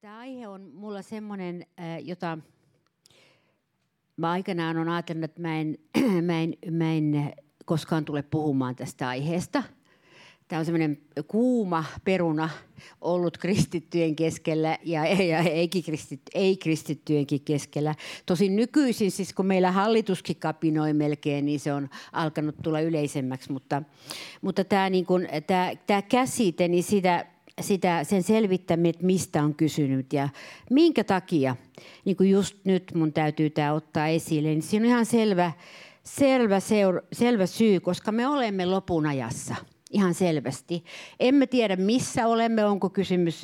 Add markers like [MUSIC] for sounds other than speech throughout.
Tämä aihe on mulla semmoinen, jota mä aikanaan on ajatellut, että mä en, [CLEARS THROAT] mä, en, mä en koskaan tule puhumaan tästä aiheesta. Tämä on semmoinen kuuma peruna ollut kristittyjen keskellä ja, ei-kristittyjenkin keskellä. Tosin nykyisin, siis kun meillä hallituskin kapinoi melkein, niin se on alkanut tulla yleisemmäksi. Mutta, mutta tämä, niin kuin, tämä, tämä käsite, niin sitä, sitä, sen selvittäminen, että mistä on kysynyt ja minkä takia, niin kuin just nyt mun täytyy tämä ottaa esille, niin siinä on ihan selvä, selvä, seur, selvä syy, koska me olemme lopun ajassa – ihan selvästi. Emme tiedä, missä olemme, onko kysymys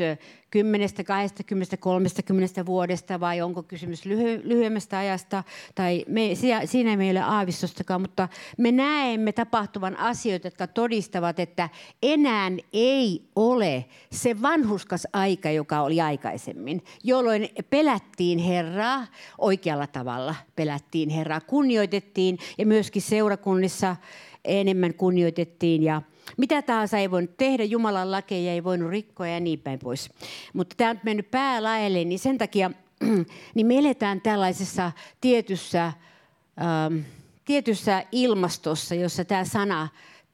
10, 20, 30 vuodesta vai onko kysymys lyhy- lyhyemmästä ajasta. Tai me, siinä ei meillä aavistustakaan, mutta me näemme tapahtuvan asioita, jotka todistavat, että enää ei ole se vanhuskas aika, joka oli aikaisemmin, jolloin pelättiin Herraa oikealla tavalla. Pelättiin Herraa, kunnioitettiin ja myöskin seurakunnissa enemmän kunnioitettiin ja mitä tahansa ei voinut tehdä, Jumalan lakeja ei voinut rikkoa ja niin päin pois. Mutta tämä on mennyt päälaelle, niin sen takia [CLEARS THROAT] niin me eletään tällaisessa tietyssä, ähm, tietyssä ilmastossa, jossa tämä sana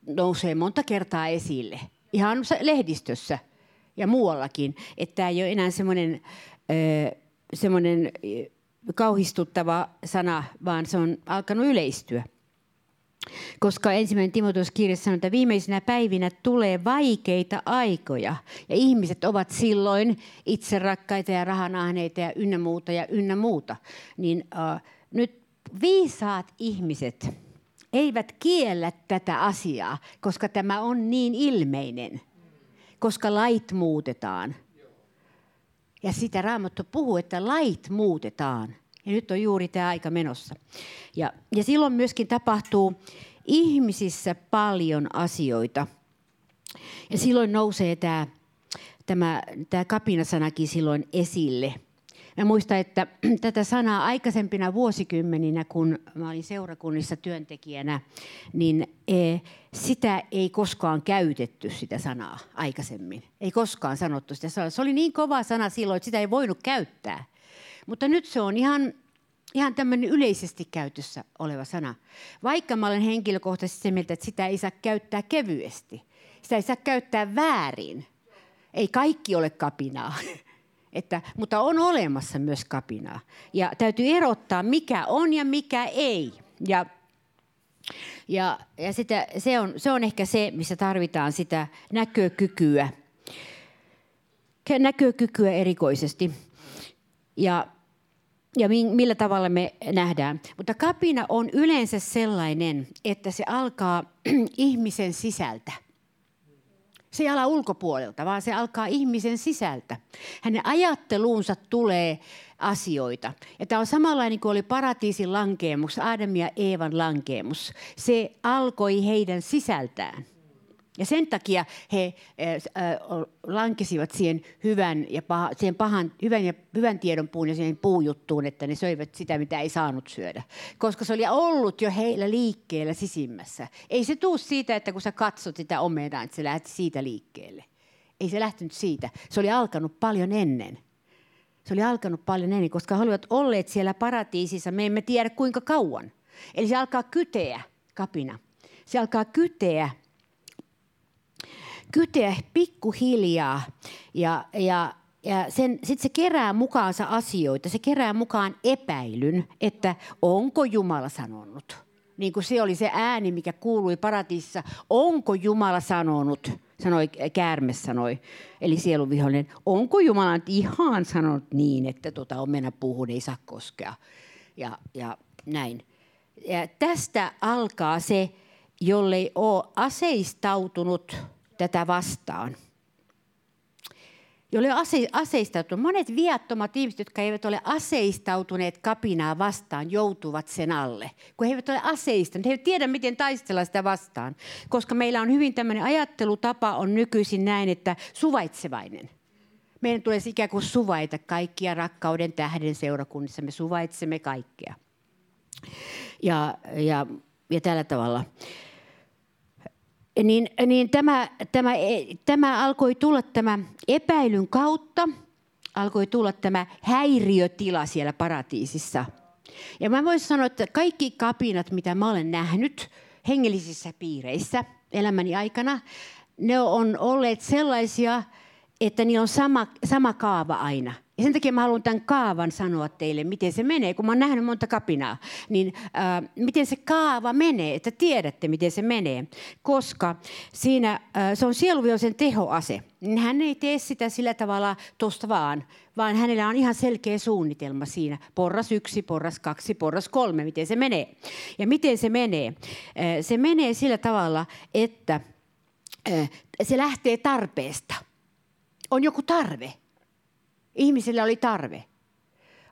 nousee monta kertaa esille. Ihan lehdistössä ja muuallakin. Että tämä ei ole enää semmoinen, äh, semmoinen kauhistuttava sana, vaan se on alkanut yleistyä. Koska ensimmäinen Timoteus kirja sanoo, että viimeisinä päivinä tulee vaikeita aikoja. Ja ihmiset ovat silloin itse rakkaita ja rahanahneita ja ynnä muuta ja ynnä muuta. Niin uh, nyt viisaat ihmiset eivät kiellä tätä asiaa, koska tämä on niin ilmeinen. Koska lait muutetaan. Ja sitä Raamattu puhuu, että lait muutetaan. Ja nyt on juuri tämä aika menossa. Ja, ja silloin myöskin tapahtuu ihmisissä paljon asioita. Ja silloin nousee tämä, tämä, tämä kapinasanakin silloin esille. Mä muistan, että [CLEARS THROAT] tätä sanaa aikaisempina vuosikymmeninä, kun mä olin seurakunnissa työntekijänä, niin e, sitä ei koskaan käytetty sitä sanaa aikaisemmin. Ei koskaan sanottu sitä sanaa. Se oli niin kova sana silloin, että sitä ei voinut käyttää. Mutta nyt se on ihan, ihan tämmöinen yleisesti käytössä oleva sana. Vaikka mä olen henkilökohtaisesti se mieltä, että sitä ei saa käyttää kevyesti. Sitä ei saa käyttää väärin. Ei kaikki ole kapinaa. [LAUGHS] Että, mutta on olemassa myös kapinaa. Ja täytyy erottaa, mikä on ja mikä ei. Ja, ja, ja sitä, se, on, se on ehkä se, missä tarvitaan sitä näkökykyä. Näkökykyä erikoisesti. Ja ja millä tavalla me nähdään. Mutta kapina on yleensä sellainen, että se alkaa [CLEARS THROAT] ihmisen sisältä. Se ei ala ulkopuolelta, vaan se alkaa ihmisen sisältä. Hänen ajatteluunsa tulee asioita. Ja tämä on samanlainen kuin oli paratiisin lankeemus, Adam ja Eevan lankeemus. Se alkoi heidän sisältään. Ja sen takia he lankesivat siihen hyvän, ja paha, siihen pahan, hyvän, ja, hyvän tiedon puun ja siihen puujuttuun, että ne söivät sitä, mitä ei saanut syödä. Koska se oli ollut jo heillä liikkeellä sisimmässä. Ei se tuu siitä, että kun sä katsot sitä omenaa, että se lähti siitä liikkeelle. Ei se lähtenyt siitä. Se oli alkanut paljon ennen. Se oli alkanut paljon ennen, koska he olivat olleet siellä paratiisissa. Me emme tiedä kuinka kauan. Eli se alkaa kyteä, kapina. Se alkaa kyteä kyteä pikkuhiljaa ja, ja, ja sitten se kerää mukaansa asioita. Se kerää mukaan epäilyn, että onko Jumala sanonut. Niin kuin se oli se ääni, mikä kuului paratiissa. Onko Jumala sanonut? Sanoi käärme sanoi, eli sieluvihollinen. Onko Jumala nyt ihan sanonut niin, että tuota omena puuhun ei saa koskea? Ja, ja näin. Ja tästä alkaa se, jollei ole aseistautunut tätä vastaan. Jolle ase, aseistautunut. Monet viattomat ihmiset, jotka eivät ole aseistautuneet kapinaa vastaan, joutuvat sen alle. Kun he eivät ole aseistaneet, he eivät tiedä, miten taistella sitä vastaan. Koska meillä on hyvin tämmöinen ajattelutapa on nykyisin näin, että suvaitsevainen. Meidän tulee ikään kuin suvaita kaikkia rakkauden tähden seurakunnissa. Me suvaitsemme kaikkea. Ja, ja, ja tällä tavalla niin, niin tämä, tämä, tämä alkoi tulla tämä epäilyn kautta, alkoi tulla tämä häiriötila siellä paratiisissa. Ja mä voisin sanoa, että kaikki kapinat, mitä mä olen nähnyt hengellisissä piireissä elämäni aikana, ne on olleet sellaisia, että niillä on sama, sama kaava aina. Ja sen takia mä haluan tämän kaavan sanoa teille, miten se menee, kun mä oon nähnyt monta kapinaa. Niin äh, miten se kaava menee, että tiedätte, miten se menee. Koska siinä äh, se on sieluvihollisen tehoase. Niin hän ei tee sitä sillä tavalla tuosta vaan, vaan hänellä on ihan selkeä suunnitelma siinä. Porras yksi, porras kaksi, porras kolme, miten se menee. Ja miten se menee? Äh, se menee sillä tavalla, että äh, se lähtee tarpeesta. On joku tarve Ihmisillä oli tarve.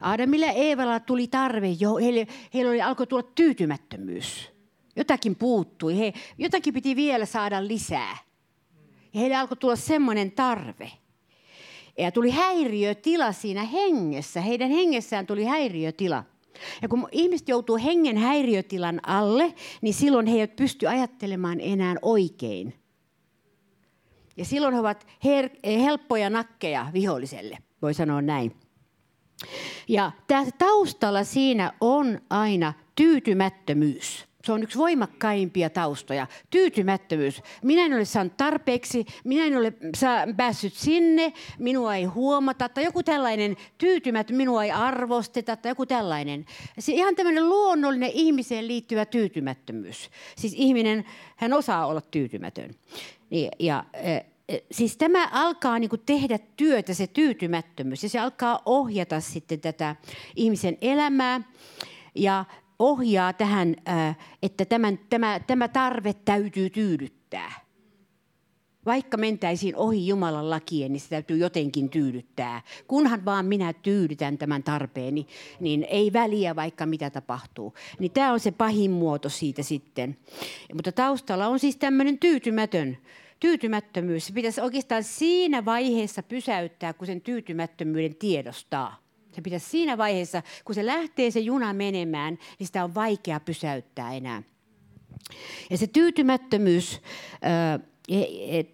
Adamilla ja Eevalla tuli tarve jo, heille, heille oli, alkoi tulla tyytymättömyys. Jotakin puuttui, he, jotakin piti vielä saada lisää. Ja heille alkoi tulla semmoinen tarve. Ja tuli häiriötila siinä hengessä. Heidän hengessään tuli häiriötila. Ja kun ihmiset joutuu hengen häiriötilan alle, niin silloin he eivät pysty ajattelemaan enää oikein. Ja silloin he ovat her- helppoja nakkeja viholliselle voi sanoa näin. Ja taustalla siinä on aina tyytymättömyys. Se on yksi voimakkaimpia taustoja. Tyytymättömyys. Minä en ole saanut tarpeeksi, minä en ole päässyt sinne, minua ei huomata, tai joku tällainen tyytymätön, minua ei arvosteta, tai joku tällainen. Se ihan tämmöinen luonnollinen ihmiseen liittyvä tyytymättömyys. Siis ihminen, hän osaa olla tyytymätön. Ja, ja siis tämä alkaa niin tehdä työtä, se tyytymättömyys, ja se alkaa ohjata sitten tätä ihmisen elämää ja ohjaa tähän, että tämän, tämä, tämä tarve täytyy tyydyttää. Vaikka mentäisiin ohi Jumalan lakien, niin se täytyy jotenkin tyydyttää. Kunhan vaan minä tyydytän tämän tarpeeni, niin ei väliä vaikka mitä tapahtuu. Niin tämä on se pahin muoto siitä sitten. Mutta taustalla on siis tämmöinen tyytymätön tyytymättömyys pitäisi oikeastaan siinä vaiheessa pysäyttää, kun sen tyytymättömyyden tiedostaa. Se pitäisi siinä vaiheessa, kun se lähtee se juna menemään, niin sitä on vaikea pysäyttää enää. Ja se tyytymättömyys, e,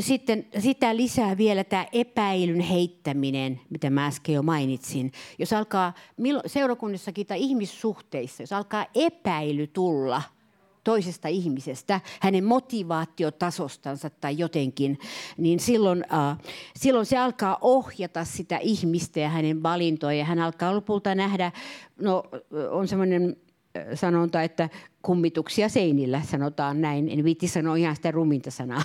sitten sitä lisää vielä tämä epäilyn heittäminen, mitä mä äsken jo mainitsin. Jos alkaa seurakunnissakin tai ihmissuhteissa, jos alkaa epäily tulla – toisesta ihmisestä, hänen motivaatiotasostansa tai jotenkin, niin silloin, äh, silloin se alkaa ohjata sitä ihmistä ja hänen valintoja. Ja hän alkaa lopulta nähdä, no on semmoinen äh, sanonta, että kummituksia seinillä, sanotaan näin. En viitti sanoa ihan sitä ruminta sanaa.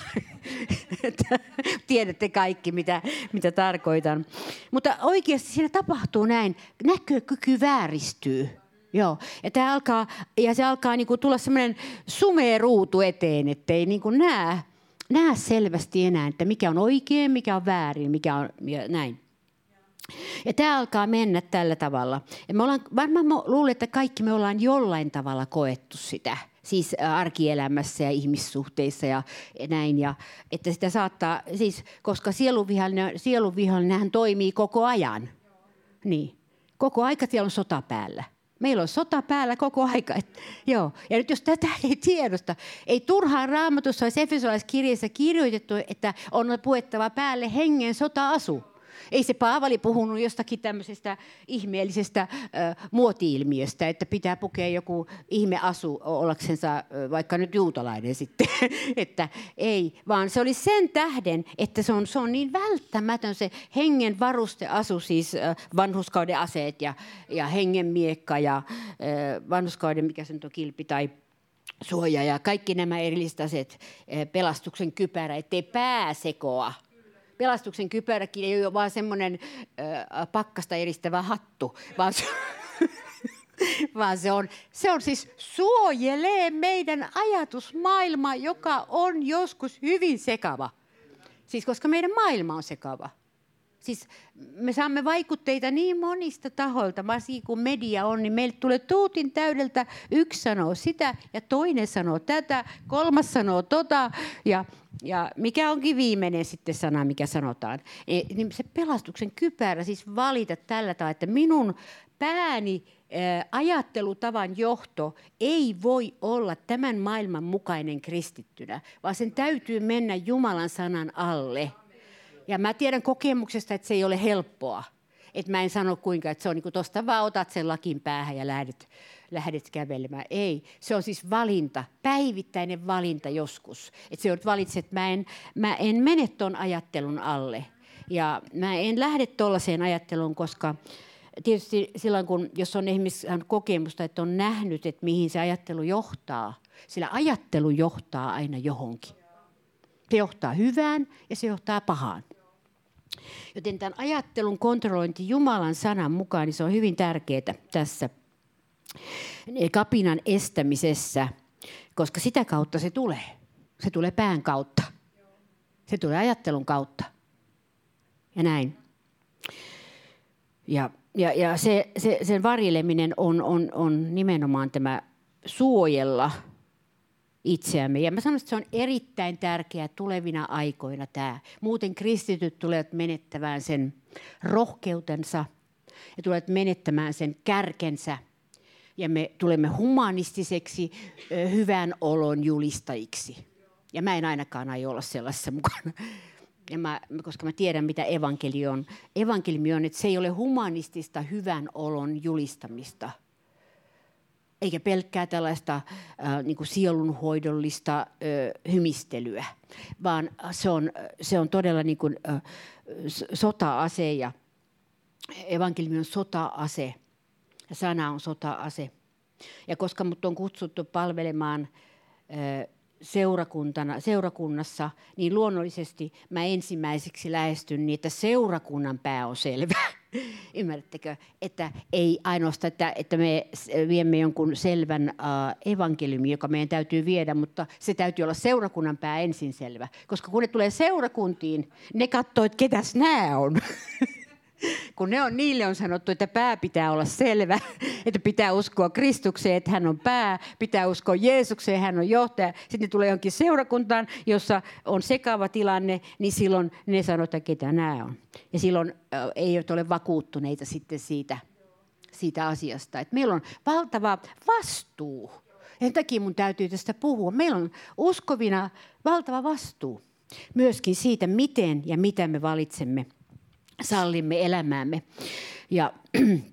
[LAUGHS] Tiedätte kaikki, mitä, mitä tarkoitan. Mutta oikeasti siinä tapahtuu näin. Näkökyky vääristyy. Joo, ja, tämä alkaa, ja se alkaa niinku tulla semmoinen sumea ruutu eteen, ettei niinku näe, näe selvästi enää, että mikä on oikein, mikä on väärin, mikä on ja näin. Ja tämä alkaa mennä tällä tavalla. Ja me ollaan, varmaan mä luulen, että kaikki me ollaan jollain tavalla koettu sitä. Siis arkielämässä ja ihmissuhteissa ja näin. Ja, että sitä saattaa, siis, koska sielunvihollinen, sielunvihollinen toimii koko ajan. Niin. Koko aika siellä on sota päällä. Meillä on sota päällä koko aika. Et, joo. Ja nyt jos tätä ei tiedosta, ei turhaan raamatussa olisi Efesolaiskirjassa kirjoitettu, että on puettava päälle hengen sota-asu. Ei se Paavali puhunut jostakin tämmöisestä ihmeellisestä äh, muoti-ilmiöstä, että pitää pukea joku ihmeasu ollaksensa vaikka nyt juutalainen sitten. [LAUGHS] että ei, vaan se oli sen tähden, että se on, se on niin välttämätön se hengen varusteasu, siis äh, vanhuskauden aseet ja, ja hengen miekka ja äh, vanhuskauden, mikä se nyt on, kilpi tai suoja ja kaikki nämä erilliset aseet, pelastuksen kypärä, ettei pääsekoa pelastuksen kypäräkin ei ole vaan semmoinen pakkasta eristävä hattu, vaan se, [LAUGHS] vaan se on, se on siis suojelee meidän ajatusmaailma, joka on joskus hyvin sekava. Siis koska meidän maailma on sekava. Siis me saamme vaikutteita niin monista tahoilta, varsinkin kun media on, niin meille tulee tuutin täydeltä. Yksi sanoo sitä ja toinen sanoo tätä, kolmas sanoo tota ja, ja mikä onkin viimeinen sitten sana, mikä sanotaan. E, niin se pelastuksen kypärä siis valita tällä tavalla, että minun pääni ajattelutavan johto ei voi olla tämän maailman mukainen kristittynä, vaan sen täytyy mennä Jumalan sanan alle – Ja mä tiedän kokemuksesta, että se ei ole helppoa. Että mä en sano kuinka, että se on niin kuin tosta vaan otat sen lakin päähän ja lähdet, lähdet kävelemään. Ei, se on siis valinta, päivittäinen valinta joskus. Että se on valitset, että mä en, mä en mene tuon ajattelun alle. Ja mä en lähde tuollaiseen ajatteluun, koska tietysti silloin, kun, jos on esimerkiksi kokemusta, että on nähnyt, että mihin se ajattelu johtaa, sillä ajattelu johtaa aina johonkin. Se johtaa hyvään ja se johtaa pahaan. Joten tämän ajattelun kontrollointi Jumalan sanan mukaan, niin se on hyvin tärkeää tässä kapinan estämisessä, koska sitä kautta se tulee. Se tulee pään kautta. Se tulee ajattelun kautta. Ja näin. Ja, ja, ja se, se, sen varjeleminen on, on, on nimenomaan tämä suojella itseämme. Ja mä sanon, että se on erittäin tärkeää tulevina aikoina tämä. Muuten kristityt tulevat menettämään sen rohkeutensa ja tulevat menettämään sen kärkensä. Ja me tulemme humanistiseksi hyvän olon julistajiksi. Ja mä en ainakaan aio olla sellaisessa [LAUGHS] mukana. Ja mä, koska mä tiedän, mitä evankeli on. Evankeliumi on, että se ei ole humanistista hyvän olon julistamista – eikä pelkkää tällaista niin kuin sielunhoidollista hymistelyä, vaan se on, se on todella niin kuin, sota-ase ja evankeliumi on sota-ase ja sana on sota-ase. Ja koska mut on kutsuttu palvelemaan seurakuntana, seurakunnassa, niin luonnollisesti mä ensimmäiseksi lähestyn niitä seurakunnan pää on selvä. [LAUGHS] Ymmärrättekö? Että ei ainoastaan, että, että me viemme jonkun selvän uh, evankeliumi, joka meidän täytyy viedä, mutta se täytyy olla seurakunnan pää ensin selvä. Koska kun ne tulee seurakuntiin, ne katsoo, että ketäs nämä on. [LAUGHS] kun ne on, niille on sanottu, että pää pitää olla selvä, [LAUGHS] että pitää uskoa Kristukseen, että hän on pää, pitää uskoa Jeesukseen, hän on johtaja. Sitten ne tulee jonkin seurakuntaan, jossa on sekava tilanne, niin silloin ne sanoo, että ketä nämä on. Ja silloin ei ole vakuuttuneita sitten siitä, siitä asiasta. Et meillä on valtava vastuu. Sen takia mun täytyy tästä puhua. Meillä on uskovina valtava vastuu myöskin siitä, miten ja mitä me valitsemme sallimme elämäämme. Ja [CLEARS THROAT]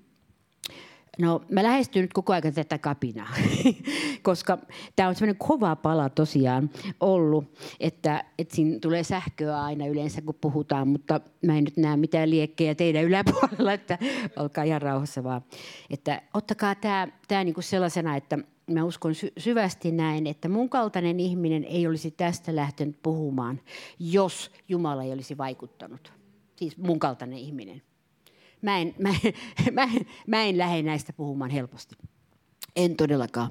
No, mä lähestyn nyt koko ajan tätä kapinaa, [LAUGHS] koska tämä on semmoinen kova pala tosiaan ollut, että, että siinä tulee sähköä aina yleensä, kun puhutaan, mutta mä en nyt näe mitään liekkejä teidän yläpuolella, [LAUGHS] että olkaa ihan rauhassa vaan. Että ottakaa tämä, tämä niin kuin sellaisena, että mä uskon sy- syvästi näin, että mun kaltainen ihminen ei olisi tästä lähtenyt puhumaan, jos Jumala ei olisi vaikuttanut siis mun kaltainen ihminen. Mä en, mä, [LAUGHS] mä, mä en lähde näistä puhumaan helposti. En todellakaan.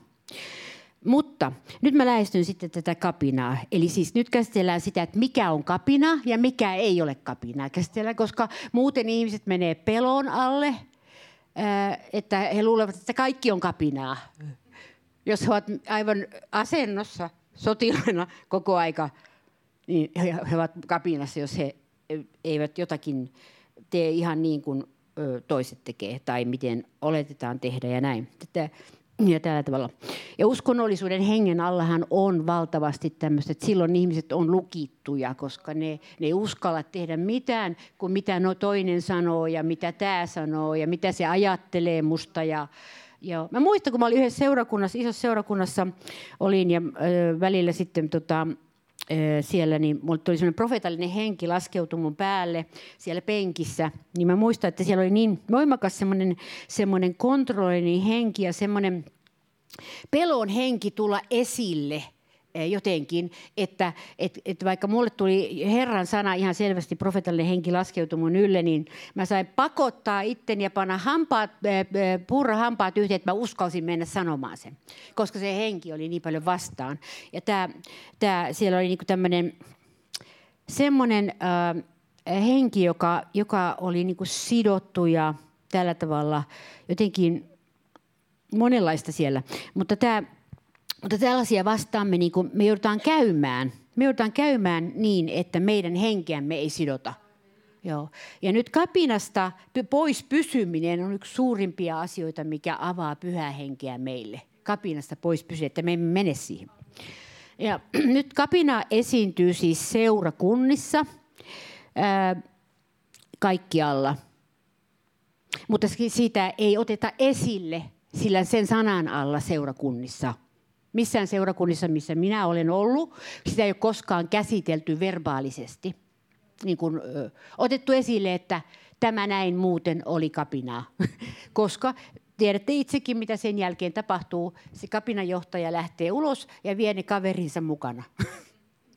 Mutta nyt mä lähestyn sitten tätä kapinaa. Eli siis nyt käsitellään sitä, että mikä on kapina ja mikä ei ole kapinaa. Käsitellään, koska muuten ihmiset menee pelon alle, että he luulevat, että kaikki on kapinaa. Jos he ovat aivan asennossa sotilaina koko aika, niin he ovat kapinassa, jos he eivät jotakin tee ihan niin kuin toiset tekee tai miten oletetaan tehdä ja näin. Tätä, ja tällä tavalla. Ja uskonnollisuuden hengen allahan on valtavasti tämmöistä, että silloin ihmiset on lukittuja, koska ne, ne ei uskalla tehdä mitään kuin mitä no toinen sanoo ja mitä tämä sanoo ja mitä se ajattelee musta. Ja, ja mä muistan, kun mä olin yhdessä seurakunnassa, isossa seurakunnassa olin ja ö, välillä sitten tota, siellä, niin mulle tuli sellainen profeetallinen henki laskeutui mun päälle siellä penkissä. Niin mä muistan, että siellä oli niin voimakas semmoinen, semmoinen kontrollinen henki ja semmoinen pelon henki tulla esille – jotenkin, että et, et vaikka mulle tuli Herran sana ihan selvästi, profetallinen henki laskeutui mun ylle, niin mä sain pakottaa itten ja panna hampaat, eh, eh, purra hampaat yhteen, että mä uskalsin mennä sanomaan sen, koska se henki oli niin paljon vastaan. Ja tää, tää, siellä oli niinku tämmöinen semmoinen äh, henki, joka, joka oli niinku sidottu ja tällä tavalla jotenkin monenlaista siellä. Mutta tämä mutta tällaisia vastaan me, niin kuin, me joudutaan käymään. Me joudutaan käymään niin, että meidän henkeämme ei sidota. Joo. Ja nyt kapinasta pois pysyminen on yksi suurimpia asioita, mikä avaa pyhää henkeä meille. Kapinasta pois pysy, että me emme mene siihen. Ja [CLEARS THROAT] nyt kapina esiintyy siis seurakunnissa. ää, kaikkialla. Mutta siitä ei oteta esille sillä sen sanan alla seurakunnissa. Missään seurakunnissa, missä minä olen ollut, sitä ei ole koskaan käsitelty verbaalisesti. Niin kuin, ö, otettu esille, että tämä näin muuten oli kapinaa. [LAUGHS] Koska tiedätte itsekin, mitä sen jälkeen tapahtuu. Se kapinanjohtaja lähtee ulos ja vie ne kaverinsa mukana. [LAUGHS]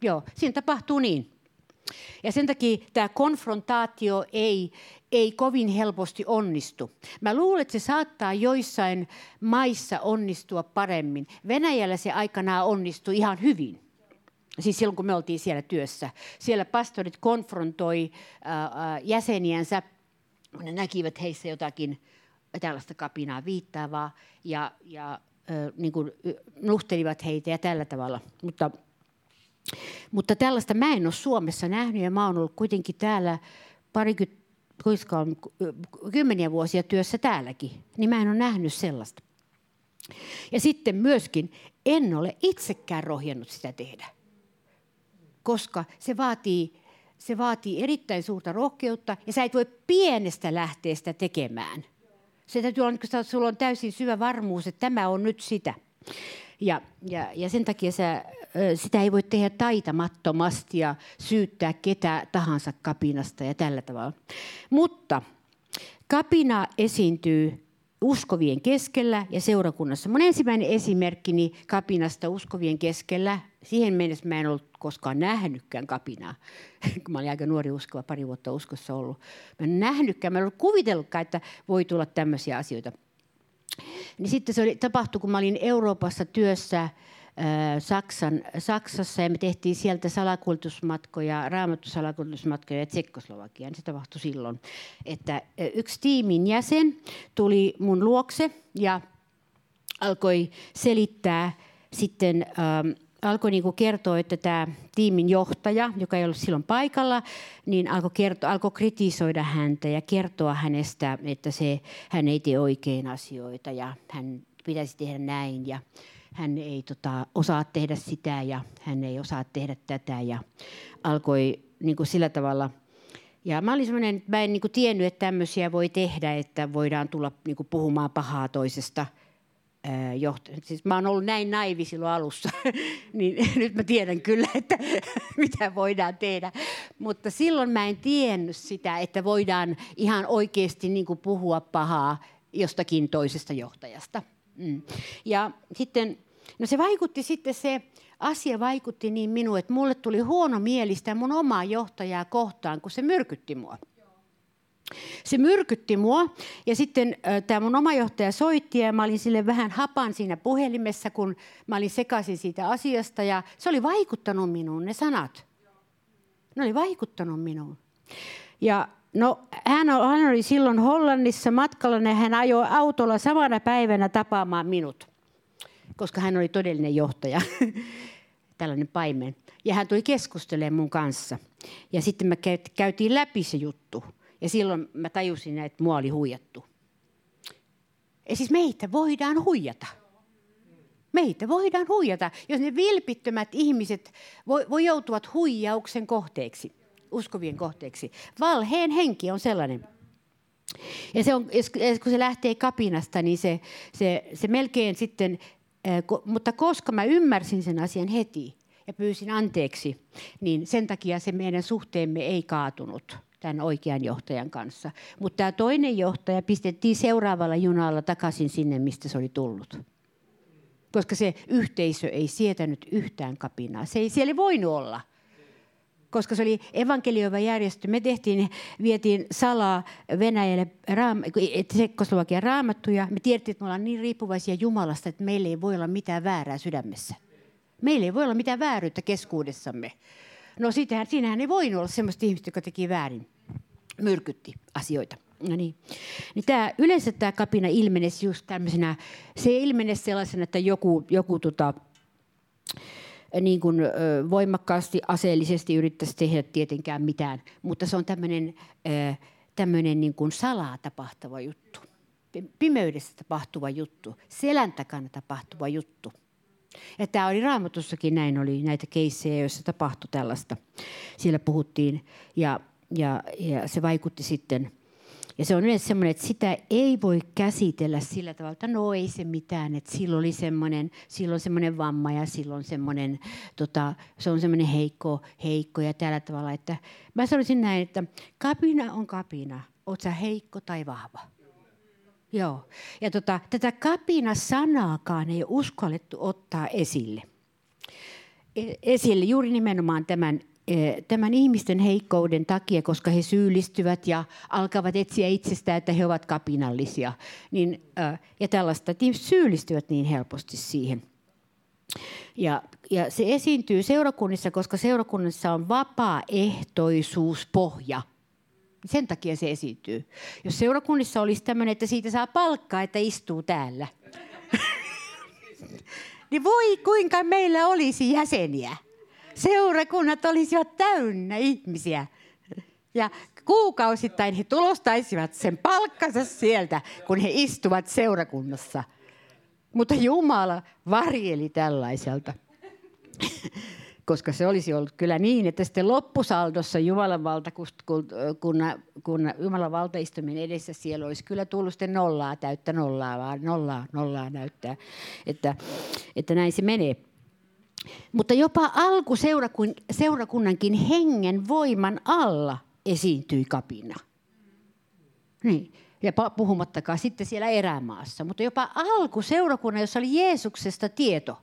Joo, siinä tapahtuu niin. Ja sen takia tämä konfrontaatio ei, ei kovin helposti onnistu. Mä luulen, että se saattaa joissain maissa onnistua paremmin. Venäjällä se aikanaan onnistui ihan hyvin. Siis silloin, kun me oltiin siellä työssä. Siellä pastorit konfrontoi jäseniänsä, ne näkivät heissä jotakin tällaista kapinaa viittaavaa ja, ja niin kuin, nuhtelivat heitä ja tällä tavalla. Mutta mutta tällaista mä en ole Suomessa nähnyt ja mä oon ollut kuitenkin täällä parikymmentä, kymmeniä vuosia työssä täälläkin, niin mä en ole nähnyt sellaista. Ja sitten myöskin en ole itsekään rohjennut sitä tehdä, koska se vaatii, se vaatii erittäin suurta rohkeutta ja sä et voi pienestä lähteä sitä tekemään. Se täytyy olla, että sulla on täysin syvä varmuus, että tämä on nyt sitä. Ja, ja, ja sen takia sä sitä ei voi tehdä taitamattomasti ja syyttää ketä tahansa kapinasta ja tällä tavalla. Mutta kapina esiintyy uskovien keskellä ja seurakunnassa. Mun ensimmäinen esimerkkini kapinasta uskovien keskellä, siihen mennessä mä en ollut koskaan nähnytkään kapinaa, [LAUGHS] kun mä olin aika nuori uskova, pari vuotta uskossa ollut. Mä en nähnytkään, mä en ollut kuvitellutkaan, että voi tulla tämmöisiä asioita. Niin sitten se oli, tapahtui, kun mä olin Euroopassa työssä Saksan, Saksassa ja me tehtiin sieltä salakuljetusmatkoja, raamattusalakuljetusmatkoja Tsekkoslovakiaan. Se tapahtui silloin, että yksi tiimin jäsen tuli mun luokse ja alkoi selittää sitten, ähm, alkoi niin kertoa, että tämä tiimin johtaja, joka ei ollut silloin paikalla, niin alkoi, kertoa, alkoi kritisoida häntä ja kertoa hänestä, että se, hän ei tee oikein asioita ja hän pitäisi tehdä näin. Ja, hän ei tota, osaa tehdä sitä ja hän ei osaa tehdä tätä ja alkoi niin kuin sillä tavalla. Ja mä olin sellainen, että mä en niin kuin tiennyt, että tämmöisiä voi tehdä, että voidaan tulla niin kuin puhumaan pahaa toisesta. Siis mä oon ollut näin naivi silloin alussa, [LAUGHS] niin [LAUGHS] nyt mä tiedän kyllä, että [LAUGHS] mitä voidaan tehdä. Mutta silloin mä en tiennyt sitä, että voidaan ihan oikeasti niin kuin puhua pahaa jostakin toisesta johtajasta. Mm. Ja sitten, no se vaikutti sitten se asia vaikutti niin minuun, että mulle tuli huono mielistä mun omaa johtajaa kohtaan, kun se myrkytti mua. Se myrkytti mua ja sitten äh, tämä mun oma johtaja soitti ja mä olin sille vähän hapan siinä puhelimessa, kun mä olin sekaisin siitä asiasta ja se oli vaikuttanut minuun ne sanat. Ne oli vaikuttanut minuun. Ja No, hän, hän oli silloin Hollannissa matkalla ja hän ajoi autolla samana päivänä tapaamaan minut, koska hän oli todellinen johtaja, [LAUGHS] tällainen paimen. Ja hän tuli keskustelemaan mun kanssa. Ja sitten me käytiin läpi se juttu. Ja silloin mä tajusin, että mua oli huijattu. Ja siis meitä voidaan huijata. Meitä voidaan huijata, jos ne vilpittömät ihmiset voi, voi joutuvat huijauksen kohteeksi uskovien kohteeksi. Valheen henki on sellainen. Ja se on, kun se lähtee kapinasta, niin se, se, se melkein sitten, mutta koska mä ymmärsin sen asian heti ja pyysin anteeksi, niin sen takia se meidän suhteemme ei kaatunut tämän oikean johtajan kanssa. Mutta tämä toinen johtaja pistettiin seuraavalla junalla takaisin sinne, mistä se oli tullut. Koska se yhteisö ei sietänyt yhtään kapinaa. Se ei siellä voinut olla koska se oli evankelioiva järjestö. Me tehtiin, vietiin salaa Venäjälle raam, Tsekkoslovakian raamattuja. Me tiedettiin, että me ollaan niin riippuvaisia Jumalasta, että meillä ei voi olla mitään väärää sydämessä. Meillä ei voi olla mitään vääryyttä keskuudessamme. No siitähän, siinähän ei voinut olla sellaista ihmistä, joka teki väärin, myrkytti asioita. No niin. niin tämä, yleensä tämä kapina ilmenesi just tämmöisenä, se ilmenesi sellaisena, että joku, joku tota, niin kuin, voimakkaasti aseellisesti yrittäisi tehdä tietenkään mitään, mutta se on tämmöinen, tämmöinen niin kuin salaa tapahtuva juttu, pimeydessä tapahtuva juttu, selän takana tapahtuva juttu. Ja tämä oli raamatussakin näin, oli näitä keissejä, joissa tapahtui tällaista. Siellä puhuttiin. Ja, ja, ja se vaikutti sitten ja se on yleensä semmoinen, että sitä ei voi käsitellä sillä tavalla, että no ei se mitään, että silloin oli semmoinen, silloin semmoinen vamma ja silloin semmoinen, tota, se on semmoinen heikko, heikko ja tällä tavalla. Että mä sanoisin näin, että kapina on kapina, sä heikko tai vahva. Joo. Ja tota, tätä kapina-sanaakaan ei uskallettu ottaa esille. E, esille juuri nimenomaan tämän Eh, tämän ihmisten heikkouden takia, koska he syyllistyvät ja alkavat etsiä itsestään, että he ovat kapinallisia. Niin, ja tällaista, että ihmiset syyllistyvät niin helposti siihen. Ja, ja se esiintyy seurakunnissa, koska seurakunnassa on vapaaehtoisuuspohja. Sen takia se esiintyy. Jos seurakunnissa olisi tämmöinen, että siitä saa palkkaa, että istuu täällä, [LAUGHS] niin voi kuinka meillä olisi jäseniä seurakunnat olisivat täynnä ihmisiä. Ja kuukausittain he tulostaisivat sen palkkansa sieltä, kun he istuvat seurakunnassa. Mutta Jumala varjeli tällaiselta. [LAUGHS] Koska se olisi ollut kyllä niin, että sitten loppusaldossa Jumalan valtakunnan kun Jumalan valtaistumin edessä siellä olisi kyllä tullut sitten nollaa täyttä nollaa, vaan nollaa, nollaa näyttää, että, että näin se menee. Mutta jopa alkuseurakunnankin hengen voiman alla esiintyi kapina. Niin. Ja puhumattakaan sitten siellä erämaassa. Mutta jopa alkuseurakunnan, jossa oli Jeesuksesta tieto,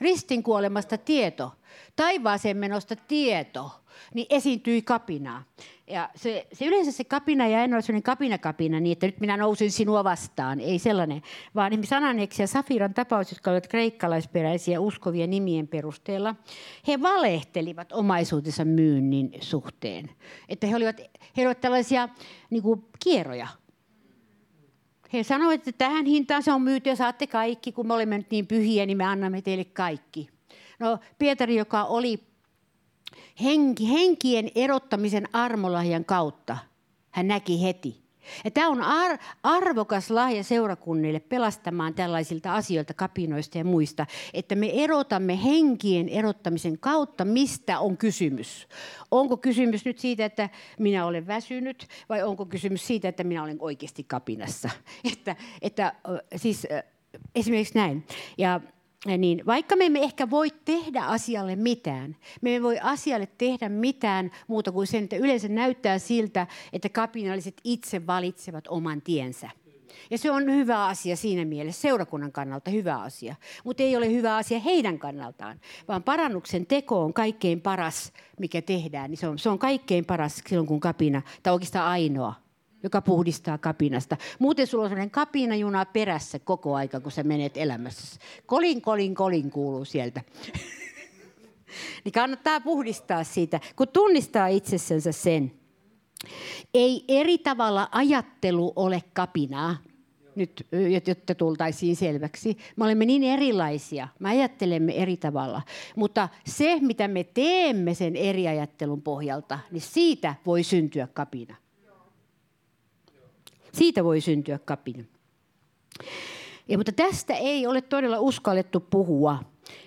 ristinkuolemasta tieto, taivaaseen menosta tieto, niin esiintyi kapinaa. Ja se, se yleensä se kapina ja en ole sellainen kapina-kapina, niin että nyt minä nousin sinua vastaan, ei sellainen, vaan esimerkiksi Ananeksi ja Safiran tapaus, jotka olivat kreikkalaisperäisiä uskovia nimien perusteella, he valehtelivat omaisuutensa myynnin suhteen. Että he olivat, he olivat tällaisia niin kuin kierroja. He sanoivat, että tähän hintaan se on myyty ja saatte kaikki, kun me olemme nyt niin pyhiä, niin me annamme teille kaikki. No Pietari, joka oli henki, henkien erottamisen armolahjan kautta hän näki heti. Ja tämä on ar- arvokas lahja seurakunnille pelastamaan tällaisilta asioilta, kapinoista ja muista, että me erotamme henkien erottamisen kautta, mistä on kysymys. Onko kysymys nyt siitä, että minä olen väsynyt, vai onko kysymys siitä, että minä olen oikeasti kapinassa? [LAUGHS] Että, että siis esimerkiksi näin. Ja niin vaikka me emme ehkä voi tehdä asialle mitään, me emme voi asialle tehdä mitään muuta kuin sen, että yleensä näyttää siltä, että kapinalliset itse valitsevat oman tiensä. Ja se on hyvä asia siinä mielessä, seurakunnan kannalta hyvä asia. Mutta ei ole hyvä asia heidän kannaltaan, vaan parannuksen teko on kaikkein paras, mikä tehdään. Niin se, on, se on kaikkein paras silloin, kun kapina, tai oikeastaan ainoa joka puhdistaa kapinasta. Muuten sulla on sellainen kapinajuna perässä koko aika, kun sä menet elämässä. Kolin, kolin, kolin kuuluu sieltä. [LAUGHS] niin kannattaa puhdistaa siitä, kun tunnistaa itsessänsä sen. Ei eri tavalla ajattelu ole kapinaa nyt, jotta tultaisiin selväksi. Me olemme niin erilaisia, me ajattelemme eri tavalla. Mutta se, mitä me teemme sen eri ajattelun pohjalta, niin siitä voi syntyä kapina. Siitä voi syntyä kapina. Ja, mutta tästä ei ole todella uskallettu puhua.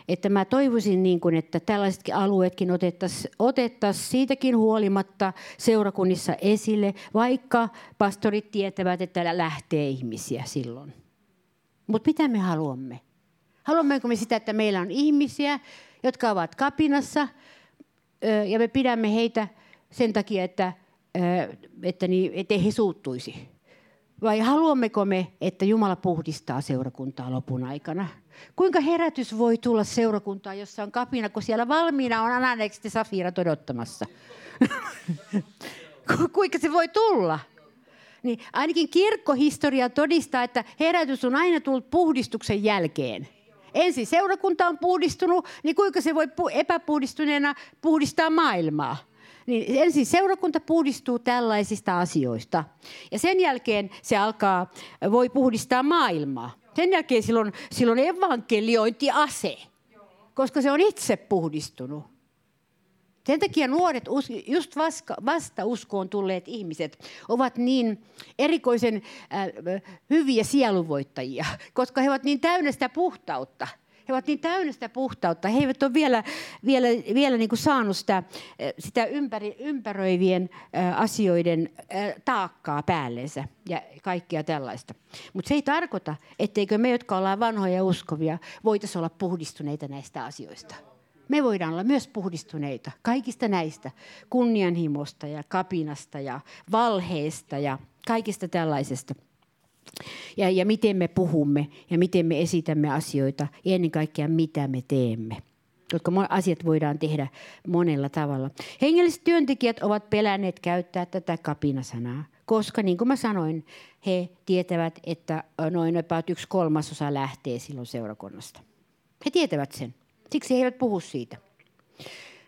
Että mä toivoisin, niin kuin, että tällaisetkin alueetkin otettaisiin otettais siitäkin huolimatta seurakunnissa esille, vaikka pastorit tietävät, että täällä lähtee ihmisiä silloin. Mutta mitä me haluamme? Haluammeko me sitä, että meillä on ihmisiä, jotka ovat kapinassa, ja me pidämme heitä sen takia, että, että, niin, ettei he suuttuisi? Vai haluammeko me, että Jumala puhdistaa seurakuntaa lopun aikana? Kuinka herätys voi tulla seurakuntaan, jossa on kapina, kun siellä valmiina on Ananekset ja Safira odottamassa? [LAUGHS] Kuinka se voi tulla? Niin ainakin kirkkohistoria todistaa, että herätys on aina tullut puhdistuksen jälkeen. Ensin seurakunta on puhdistunut, niin kuinka se voi epäpuhdistuneena puhdistaa maailmaa? Niin ensin seurakunta puhdistuu tällaisista asioista. Ja sen jälkeen se alkaa, voi puhdistaa maailmaa. Sen jälkeen silloin, silloin evankeliointiase, koska se on itse puhdistunut. Sen takia nuoret, just vasta uskoon tulleet ihmiset ovat niin erikoisen äh, hyviä sielunvoittajia, koska he ovat niin täynnä sitä puhtautta. He ovat niin täynnä sitä puhtautta. He eivät ole vielä, vielä, vielä niin kuin saanut sitä, sitä ympäri, ympäröivien asioiden taakkaa päällensä ja kaikkia tällaista. Mutta se ei tarkoita, etteikö me, jotka ollaan vanhoja ja uskovia, voitaisiin olla puhdistuneita näistä asioista. Me voidaan olla myös puhdistuneita kaikista näistä kunnianhimosta ja kapinasta ja valheesta ja kaikista tällaisesta. Ja, ja miten me puhumme ja miten me esitämme asioita ja ennen kaikkea mitä me teemme. Jotka asiat voidaan tehdä monella tavalla. Hengelliset työntekijät ovat pelänneet käyttää tätä kapinasanaa, koska niin kuin mä sanoin, he tietävät, että noin about yksi kolmasosa lähtee silloin seurakunnasta. He tietävät sen. Siksi he eivät puhu siitä.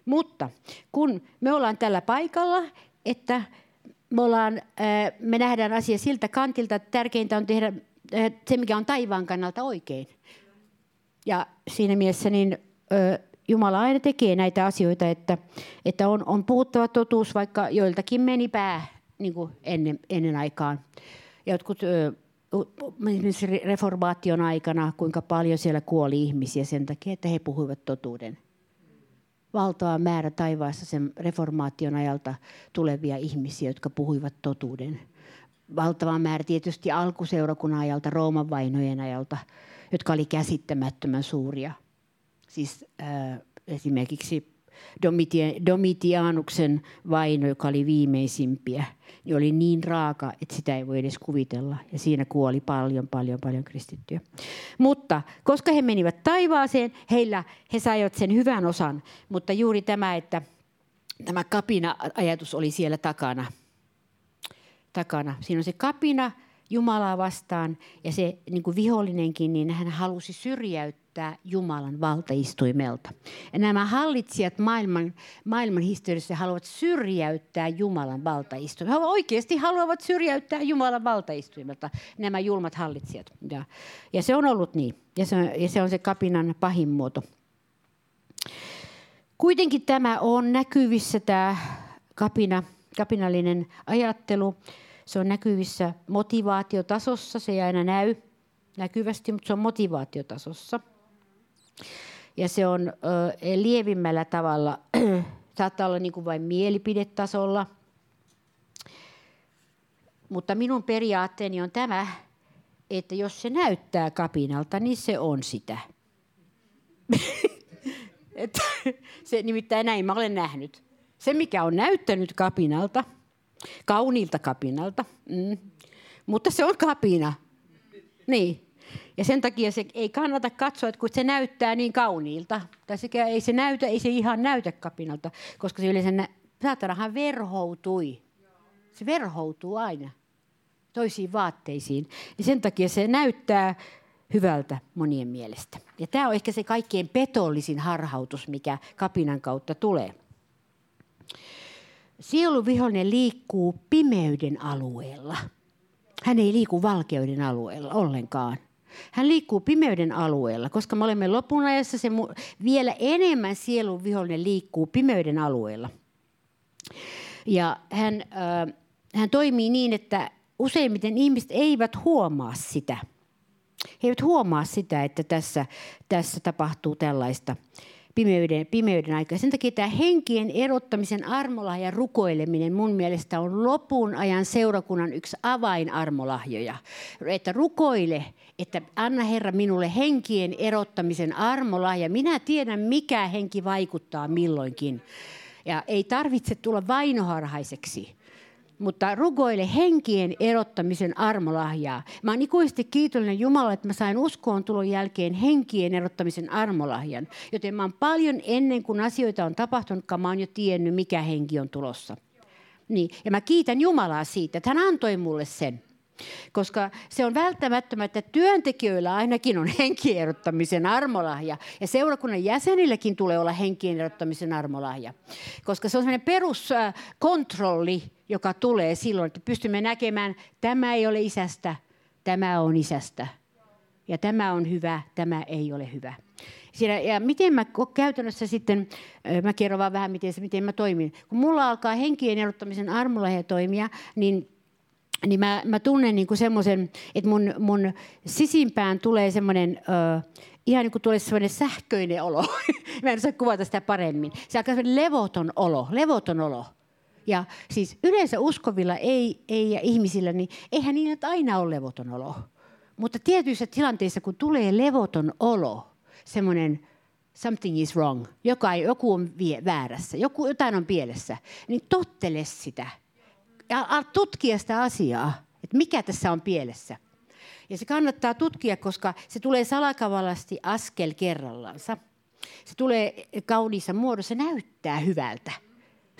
Mutta kun me ollaan tällä paikalla, että me, ollaan, me nähdään asia siltä kantilta, että tärkeintä on tehdä se, mikä on taivaan kannalta oikein. Ja siinä mielessä niin Jumala aina tekee näitä asioita, että, että on, on puhuttava totuus, vaikka joiltakin meni pää niin kuin ennen, ennen aikaan. Jotkut esimerkiksi reformaation aikana, kuinka paljon siellä kuoli ihmisiä sen takia, että he puhuivat totuuden. Valtava määrä taivaassa sen reformaation ajalta tulevia ihmisiä, jotka puhuivat totuuden. Valtava määrä tietysti alkuseurakunnan ajalta, Rooman vainojen ajalta, jotka oli käsittämättömän suuria. Siis äh, esimerkiksi Domitianuksen vaino, joka oli viimeisimpiä, niin oli niin raaka, että sitä ei voi edes kuvitella. Ja siinä kuoli paljon, paljon, paljon kristittyjä. Mutta koska he menivät taivaaseen, heillä, he saivat sen hyvän osan. Mutta juuri tämä, että tämä kapina-ajatus oli siellä takana. takana. Siinä on se kapina Jumalaa vastaan ja se niin kuin vihollinenkin, niin hän halusi syrjäyttää Jumalan valtaistuimelta. Ja nämä hallitsijat maailman, maailman historiassa haluavat syrjäyttää Jumalan valtaistuimelta. He oikeasti haluavat syrjäyttää Jumalan valtaistuimelta nämä julmat hallitsijat. Ja, ja se on ollut niin. Ja se, on, ja se on se kapinan pahin muoto. Kuitenkin tämä on näkyvissä tämä kapina, kapinallinen ajattelu. Se on näkyvissä motivaatiotasossa, se ei aina näy näkyvästi, mutta se on motivaatiotasossa. Ja se on ö, lievimmällä tavalla, [CLEARS THROAT] saattaa olla niin kuin vain mielipidetasolla. Mutta minun periaatteeni on tämä, että jos se näyttää kapinalta, niin se on sitä. [LAUGHS] että, se nimittäin näin mä olen nähnyt. Se, mikä on näyttänyt kapinalta, kauniilta kapinalta, mm, mutta se on kapina. Niin, ja sen takia se ei kannata katsoa, että kun se näyttää niin kauniilta, tai ei se näytä, ei se ihan näytä kapinalta, koska se yleensä, nä- saatanahan verhoutui. Se verhoutuu aina toisiin vaatteisiin. Ja sen takia se näyttää hyvältä monien mielestä. Ja tämä on ehkä se kaikkein petollisin harhautus, mikä kapinan kautta tulee. Sielun vihollinen liikkuu pimeyden alueella. Hän ei liiku valkeuden alueella ollenkaan. Hän liikkuu pimeyden alueella, koska me olemme lopun ajassa, se vielä enemmän sielun vihollinen liikkuu pimeyden alueella. Ja hän, äh, hän toimii niin, että useimmiten ihmiset eivät huomaa sitä. He eivät huomaa sitä, että tässä, tässä tapahtuu tällaista pimeyden, pimeyden aikaa. Sen takia tämä henkien erottamisen armolahja rukoileminen mun mielestä on lopun ajan seurakunnan yksi avainarmolahjoja. Että rukoile, että anna Herra minulle henkien erottamisen armolahja. Minä tiedän, mikä henki vaikuttaa milloinkin. Ja ei tarvitse tulla vainoharhaiseksi mutta rukoile henkien erottamisen armolahjaa. Mä oon ikuisesti kiitollinen Jumalalle, että mä sain uskoon tulon jälkeen henkien erottamisen armolahjan. Joten mä oon paljon ennen kuin asioita on tapahtunut, mä oon jo tiennyt, mikä henki on tulossa. Niin. Ja mä kiitän Jumalaa siitä, että hän antoi mulle sen. Koska se on välttämättömät, että työntekijöillä ainakin on henkien erottamisen armolahja. Ja seurakunnan jäsenilläkin tulee olla henkien erottamisen armolahja. Koska se on sellainen peruskontrolli, joka tulee silloin, että pystymme näkemään, tämä ei ole isästä, tämä on isästä. Ja tämä on hyvä, tämä ei ole hyvä. Siinä, ja miten mä käytännössä sitten, mä kerron vaan vähän, miten, miten mä toimin. Kun mulla alkaa henkien erottamisen armolahja toimia, niin niin mä, mä tunnen niin semmoisen, että mun, mun sisimpään tulee semmoinen, ihan niin kuin tulee semmoinen sähköinen olo. [LAUGHS] mä en osaa kuvata sitä paremmin. Se on semmoinen levoton olo, levoton olo. Ja siis yleensä uskovilla ei, ei ja ihmisillä, niin eihän niin, että aina ole levoton olo. Mutta tietyissä tilanteissa, kun tulee levoton olo, semmoinen something is wrong, joka, joku on vie, väärässä, joku, jotain on pielessä, niin tottele sitä. Ja tutkia sitä asiaa, että mikä tässä on pielessä. Ja se kannattaa tutkia, koska se tulee salakavallasti askel kerrallansa. Se tulee kauniissa muodossa, näyttää hyvältä.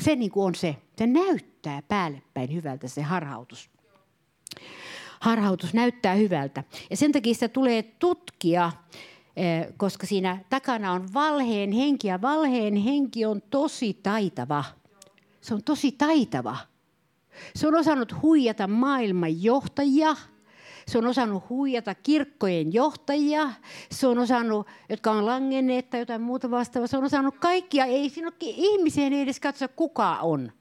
Se niin kuin on se. Se näyttää päälle päin hyvältä se harhautus. Harhautus näyttää hyvältä. Ja sen takia sitä tulee tutkia, eh, koska siinä takana on valheen henki. Ja valheen henki on tosi taitava. Se on tosi taitava. Se on osannut huijata maailman johtajia – se on osannut huijata kirkkojen johtajia. Se on osannut, jotka on langenneet tai jotain muuta vastaavaa. Se on osannut kaikkia. Ei siinä ihmiseen ei edes katso, kuka on.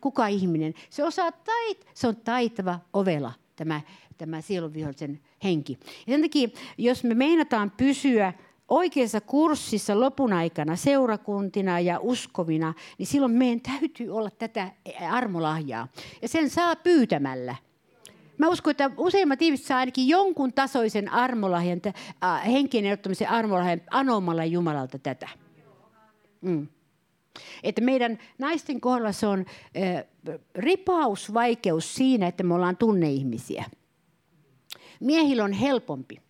Kuka ihminen. Se, osaa tait, se on taitava ovela, tämä, tämä sielunvihollisen henki. Ja sen takia, jos me meinataan pysyä oikeassa kurssissa lopun aikana seurakuntina ja uskovina, niin silloin meidän täytyy olla tätä armolahjaa. Ja sen saa pyytämällä. Mä uskon, että useimmat ihmiset saa ainakin jonkun tasoisen armolahjan, äh, henkien erottamisen armolahjan anomalla Jumalalta tätä. Mm. Että meidän naisten kohdalla se on äh, ripausvaikeus siinä, että me ollaan tunneihmisiä. Miehillä on helpompi,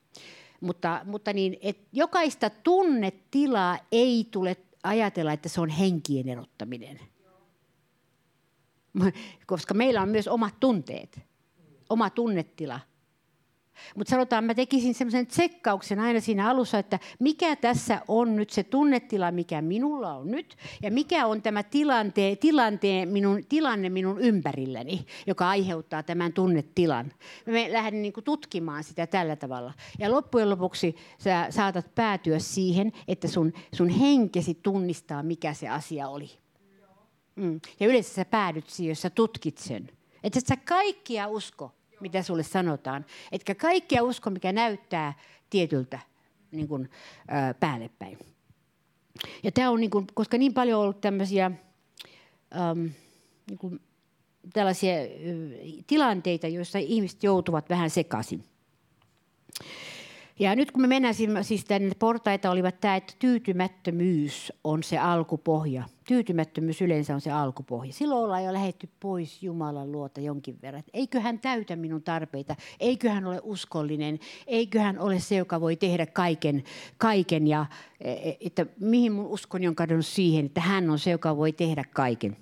mutta, mutta niin, että jokaista tunnetilaa ei tule ajatella, että se on henkien erottaminen. [LAUGHS] Koska meillä on myös omat tunteet oma tunnetila. Mutta sanotaan, mä tekisin semmoisen tsekkauksen aina siinä alussa, että mikä tässä on nyt se tunnetila, mikä minulla on nyt, ja mikä on tämä tilante, tilante, minun, tilanne minun ympärilläni, joka aiheuttaa tämän tunnetilan. Me lähden niin tutkimaan sitä tällä tavalla. Ja loppujen lopuksi sä saatat päätyä siihen, että sun, sun henkesi tunnistaa, mikä se asia oli. Mm. Ja yleensä sä päädyt siihen, jos sä tutkit sen. Että sä kaikkia usko mitä sulle sanotaan. Etkä kaikkea usko, mikä näyttää tietyltä niin kuin, ää, päälle päin. Ja tämä on, niin kuin, koska niin paljon on ollut tämmöisiä äm, niin kuin, tällaisia tilanteita, joissa ihmiset joutuvat vähän sekaisin. Ja nyt kun me mennään siis tänne portaita, olivat tämä, että tyytymättömyys on se alkupohja. Tyytymättömyys yleensä on se alkupohja. Silloin ollaan jo lähetty pois Jumalan luota jonkin verran. Eikö hän täytä minun tarpeita? Eikö hän ole uskollinen? Eikö hän ole se, joka voi tehdä kaiken? kaiken ja, e, e, että mihin mun uskoni on kadonnut siihen, että hän on se, joka voi tehdä kaiken.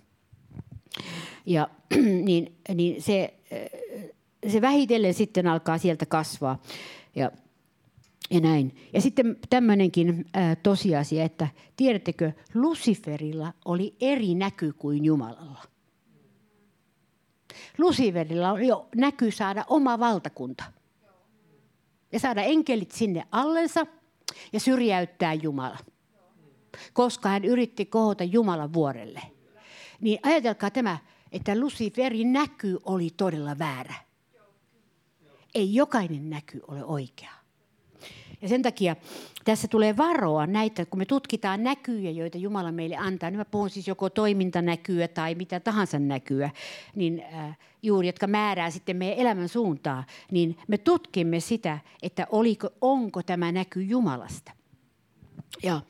Ja [CLEARS THROAT] niin, niin se, e, se vähitellen sitten alkaa sieltä kasvaa. Ja ja näin. Ja sitten tämmöinenkin ää, tosiasia, että tiedättekö, Luciferilla oli eri näky kuin Jumalalla. Luciferilla oli jo näky saada oma valtakunta. Ja saada enkelit sinne allensa ja syrjäyttää Jumala. Koska hän yritti kohota Jumalan vuorelle. Niin ajatelkaa tämä, että Luciferin näky oli todella väärä. Ei jokainen näky ole oikea. Ja sen takia tässä tulee varoa näitä, kun me tutkitaan näkyjä, joita Jumala meille antaa. Nyt mä puhun siis joko toimintanäkyä tai mitä tahansa näkyä, niin äh, juuri, jotka määrää sitten meidän elämän suuntaa, niin me tutkimme sitä, että oliko, onko tämä näky Jumalasta. Ja,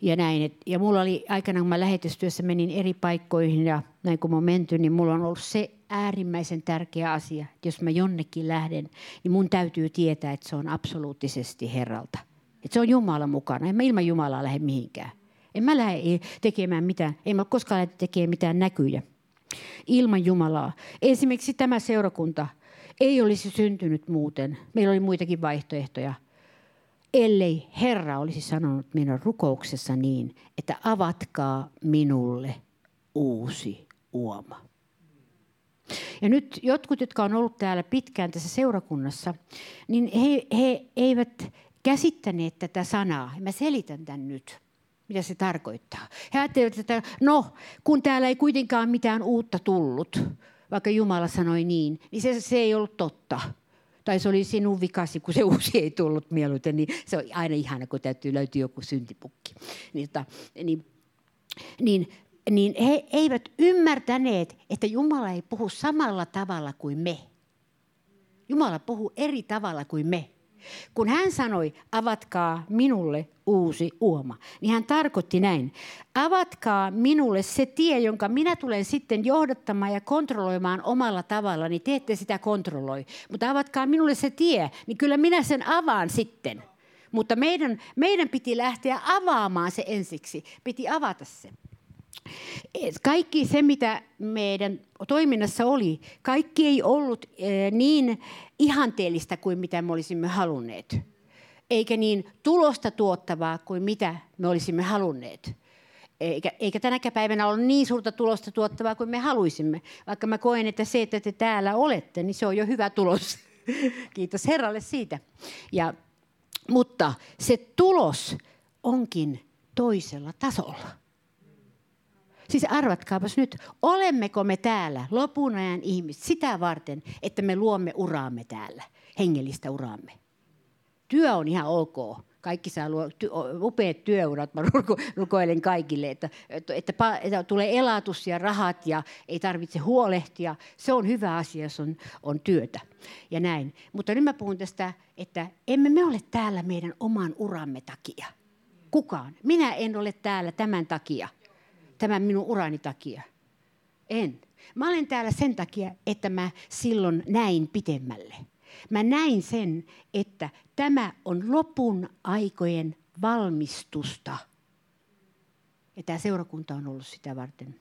ja näin. Ja mulla oli aikana, kun mä lähetystyössä menin eri paikkoihin ja näin kun mä menty, niin mulla on ollut se äärimmäisen tärkeä asia. Jos mä jonnekin lähden, niin mun täytyy tietää, että se on absoluuttisesti Herralta. Että se on Jumala mukana. En mä ilman Jumalaa lähde mihinkään. En mä lähde tekemään mitään, en mä koskaan lähde tekemään mitään näkyjä ilman Jumalaa. Esimerkiksi tämä seurakunta ei olisi syntynyt muuten. Meillä oli muitakin vaihtoehtoja. Ellei Herra olisi sanonut meidän rukouksessa niin, että avatkaa minulle uusi uoma. Ja nyt jotkut, jotka on ollut täällä pitkään tässä seurakunnassa, niin he, he eivät käsittäneet tätä sanaa. Mä selitän tämän nyt, mitä se tarkoittaa. He ajattelevat, että no, kun täällä ei kuitenkaan mitään uutta tullut, vaikka Jumala sanoi niin, niin se, se ei ollut totta. Tai se oli sinun vikasi, kun se [LAUGHS] uusi ei tullut mieluiten, niin se on aina ihana, kun täytyy löytyä joku syntipukki. Niin, tota, niin, niin, niin he eivät ymmärtäneet, että Jumala ei puhu samalla tavalla kuin me. Jumala puhuu eri tavalla kuin me. Kun hän sanoi, avatkaa minulle uusi uoma, niin hän tarkoitti näin. Avatkaa minulle se tie, jonka minä tulen sitten johdattamaan ja kontrolloimaan omalla tavalla, niin te ette sitä kontrolloi. Mutta avatkaa minulle se tie, niin kyllä minä sen avaan sitten. Mutta meidän, meidän piti lähteä avaamaan se ensiksi. Piti avata se. Kaikki se, mitä meidän toiminnassa oli, kaikki ei ollut eh, niin ihanteellista kuin mitä me olisimme halunneet. Eikä niin tulosta tuottavaa kuin mitä me olisimme halunneet. Eikä, eikä tänäkään päivänä ole niin suurta tulosta tuottavaa kuin me haluaisimme. Vaikka mä koen, että se, että te täällä olette, niin se on jo hyvä tulos. [LAUGHS] Kiitos Herralle siitä. Ja, mutta se tulos onkin toisella tasolla. Siis arvatkaapas nyt, olemmeko me täällä lopun ajan ihmiset sitä varten, että me luomme uraamme täällä, hengellistä uraamme. Työ on ihan ok. Kaikki saa luo, ty, upeat työurat, mä ruko, rukoilen kaikille, että, että, että, että tulee elatus ja rahat ja ei tarvitse huolehtia. Se on hyvä asia, jos on, on työtä ja näin. Mutta nyt mä puhun tästä, että emme me ole täällä meidän oman uramme takia. Kukaan. Minä en ole täällä tämän takia tämän minun urani takia. En. Mä olen täällä sen takia, että mä silloin näin pitemmälle. Mä näin sen, että tämä on lopun aikojen valmistusta. Ja tämä seurakunta on ollut sitä varten.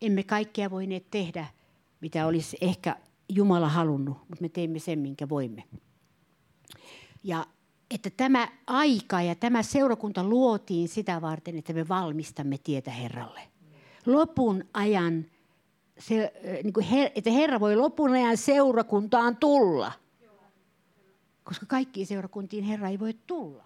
Emme kaikkea voineet tehdä, mitä olisi ehkä Jumala halunnut, mutta me teimme sen, minkä voimme. Ja että tämä aika ja tämä seurakunta luotiin sitä varten, että me valmistamme tietä Herralle. Lopun ajan, se, niin kuin her, että Herra voi lopun ajan seurakuntaan tulla. Koska kaikkiin seurakuntiin Herra ei voi tulla.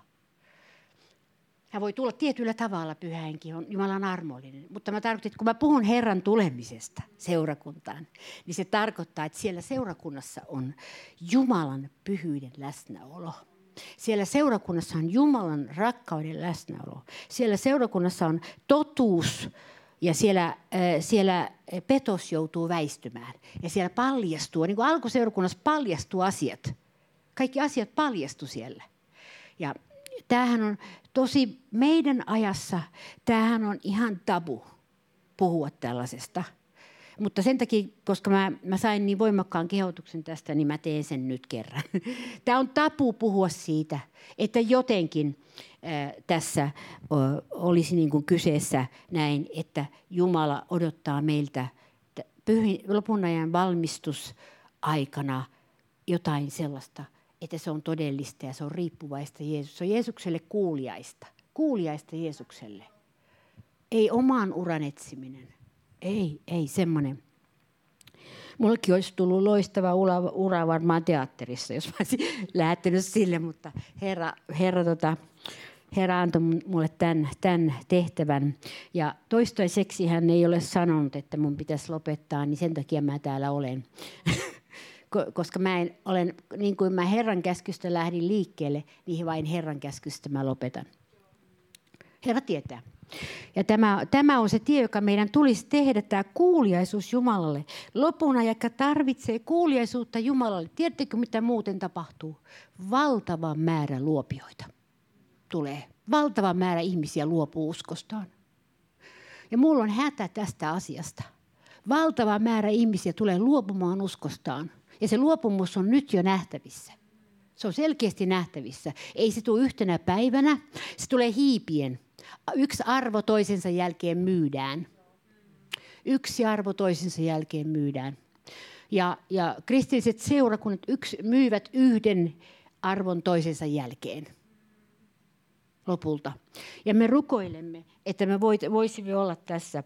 Hän voi tulla tietyllä tavalla pyhäinkin, on Jumalan armollinen. Mutta mä tarkoitan, että kun mä puhun Herran tulemisesta seurakuntaan, niin se tarkoittaa, että siellä seurakunnassa on Jumalan pyhyyden läsnäolo. Siellä seurakunnassa on Jumalan rakkauden läsnäolo. Siellä seurakunnassa on totuus ja siellä, äh, siellä petos joutuu väistymään. Ja siellä paljastuu, niin kuin alkuseurakunnassa paljastuu asiat. Kaikki asiat paljastu siellä. Ja tämähän on tosi meidän ajassa, tämähän on ihan tabu puhua tällaisesta – mutta sen takia, koska mä, mä sain niin voimakkaan kehotuksen tästä, niin mä teen sen nyt kerran. [LAUGHS] Tämä on tapu puhua siitä, että jotenkin äh, tässä äh, olisi niin kuin kyseessä näin, että Jumala odottaa meiltä pyhin, lopun ajan valmistusaikana jotain sellaista, että se on todellista ja se on riippuvaista Jeesus. Se on Jeesukselle kuuliaista. Kuuliaista Jeesukselle. Ei oman uran etsiminen. Ei, ei semmoinen. Mullekin olisi tullut loistava ura, ura varmaan teatterissa, jos mä olisin [LAUGHS] lähtenyt sille, mutta Herra, herra, tota, herra antoi mulle tämän, tämän tehtävän. Ja toistaiseksi hän ei ole sanonut, että mun pitäisi lopettaa, niin sen takia mä täällä olen. [LAUGHS] Koska mä en olen, niin kuin mä Herran käskystä lähdin liikkeelle, niin vain Herran käskystä mä lopetan. Herra tietää. Ja tämä, tämä on se tie, joka meidän tulisi tehdä, tämä kuuliaisuus Jumalalle. Lopun ajan tarvitsee kuuliaisuutta Jumalalle. Tiedättekö, mitä muuten tapahtuu? Valtava määrä luopioita tulee. Valtava määrä ihmisiä luopuu uskostaan. Ja mulla on hätä tästä asiasta. Valtava määrä ihmisiä tulee luopumaan uskostaan. Ja se luopumus on nyt jo nähtävissä. Se on selkeästi nähtävissä. Ei se tule yhtenä päivänä. Se tulee hiipien yksi arvo toisensa jälkeen myydään. Yksi arvo toisensa jälkeen myydään. Ja, ja kristilliset seurakunnat yksi, myyvät yhden arvon toisensa jälkeen lopulta. Ja me rukoilemme, että me voit, voisimme olla tässä,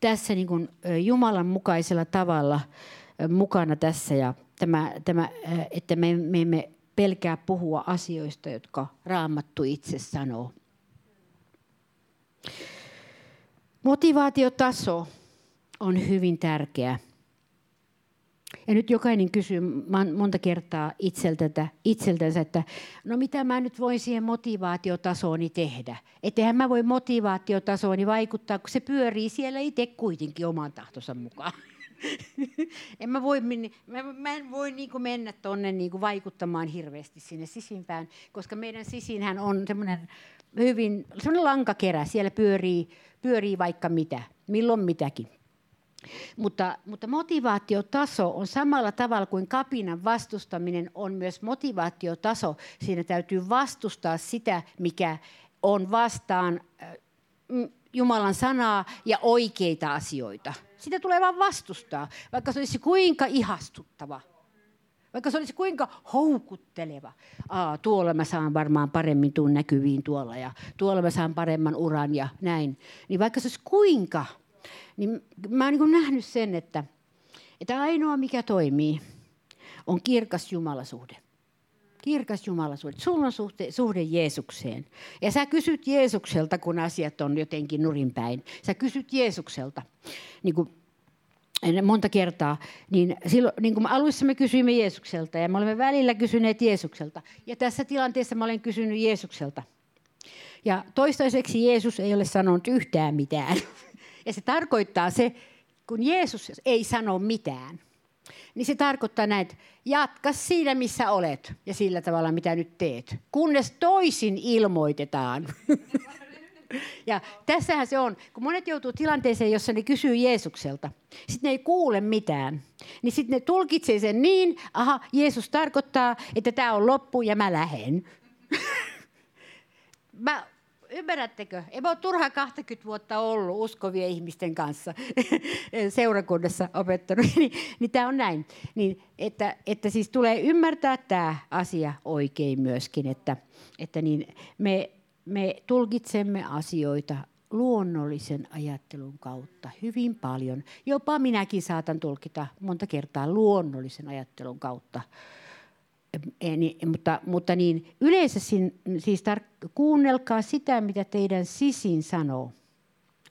tässä niin kuin Jumalan mukaisella tavalla mukana tässä. Ja tämä, tämä, että me, me emme pelkää puhua asioista, jotka Raamattu itse sanoo. Motivaatiotaso on hyvin tärkeä. Ja nyt jokainen kysyy monta kertaa itseltä, itseltänsä, että no mitä mä nyt voin siihen motivaatiotasooni tehdä. Ettehän mä voi motivaatiotasooni vaikuttaa, kun se pyörii siellä itse kuitenkin oman tahtonsa mukaan. [LAUGHS] en mä, voi, mä, mä en voi niin mennä tuonne niin vaikuttamaan hirveästi sinne sisimpään, koska meidän sisinhän on semmoinen hyvin, semmoinen lankakerä, siellä pyörii, pyörii vaikka mitä, milloin mitäkin. Mutta, mutta motivaatiotaso on samalla tavalla kuin kapinan vastustaminen on myös motivaatiotaso. Siinä täytyy vastustaa sitä, mikä on vastaan äh, Jumalan sanaa ja oikeita asioita. Sitä tulee vain vastustaa, vaikka se olisi kuinka ihastuttava. Vaikka se olisi kuinka houkutteleva. Aa, tuolla mä saan varmaan paremmin tuun näkyviin tuolla ja tuolla mä saan paremman uran ja näin. Niin vaikka se olisi kuinka niin mä oon niin nähnyt sen, että, että ainoa mikä toimii on kirkas Jumalasuhde. Kirkas Jumalasuhde. Sulla on suhde, suhde Jeesukseen. Ja sä kysyt Jeesukselta, kun asiat on jotenkin nurinpäin. Sä kysyt Jeesukselta. Niin kuin monta kertaa, niin, silloin, niin kuin alussa me kysyimme Jeesukselta ja me olemme välillä kysyneet Jeesukselta. Ja tässä tilanteessa mä olen kysynyt Jeesukselta. Ja toistaiseksi Jeesus ei ole sanonut yhtään mitään. [LAUGHS] Ja se tarkoittaa se, kun Jeesus ei sano mitään, niin se tarkoittaa näin, että jatka siinä, missä olet ja sillä tavalla, mitä nyt teet. Kunnes toisin ilmoitetaan. [LAUGHS] Ja tässähän se on, kun monet joutuu tilanteeseen, jossa ne kysyy Jeesukselta, sitten ne ei kuule mitään, niin sitten ne tulkitsee sen niin, aha, Jeesus tarkoittaa, että tämä on loppu ja mä lähden. [LAUGHS] mä ymmärrättekö? Ei ole turhaa 20 vuotta ollut uskovien ihmisten kanssa [LAUGHS] seurakunnassa opettanut. [LAUGHS] niin, niin tämä on näin. Niin, että, että siis tulee ymmärtää tämä asia oikein myöskin, että, että niin me, me tulkitsemme asioita luonnollisen ajattelun kautta hyvin paljon. Jopa minäkin saatan tulkita monta kertaa luonnollisen ajattelun kautta niin, mutta, mutta niin yleensä siis tar- kuunnelkaa sitä, mitä teidän sisin sanoo.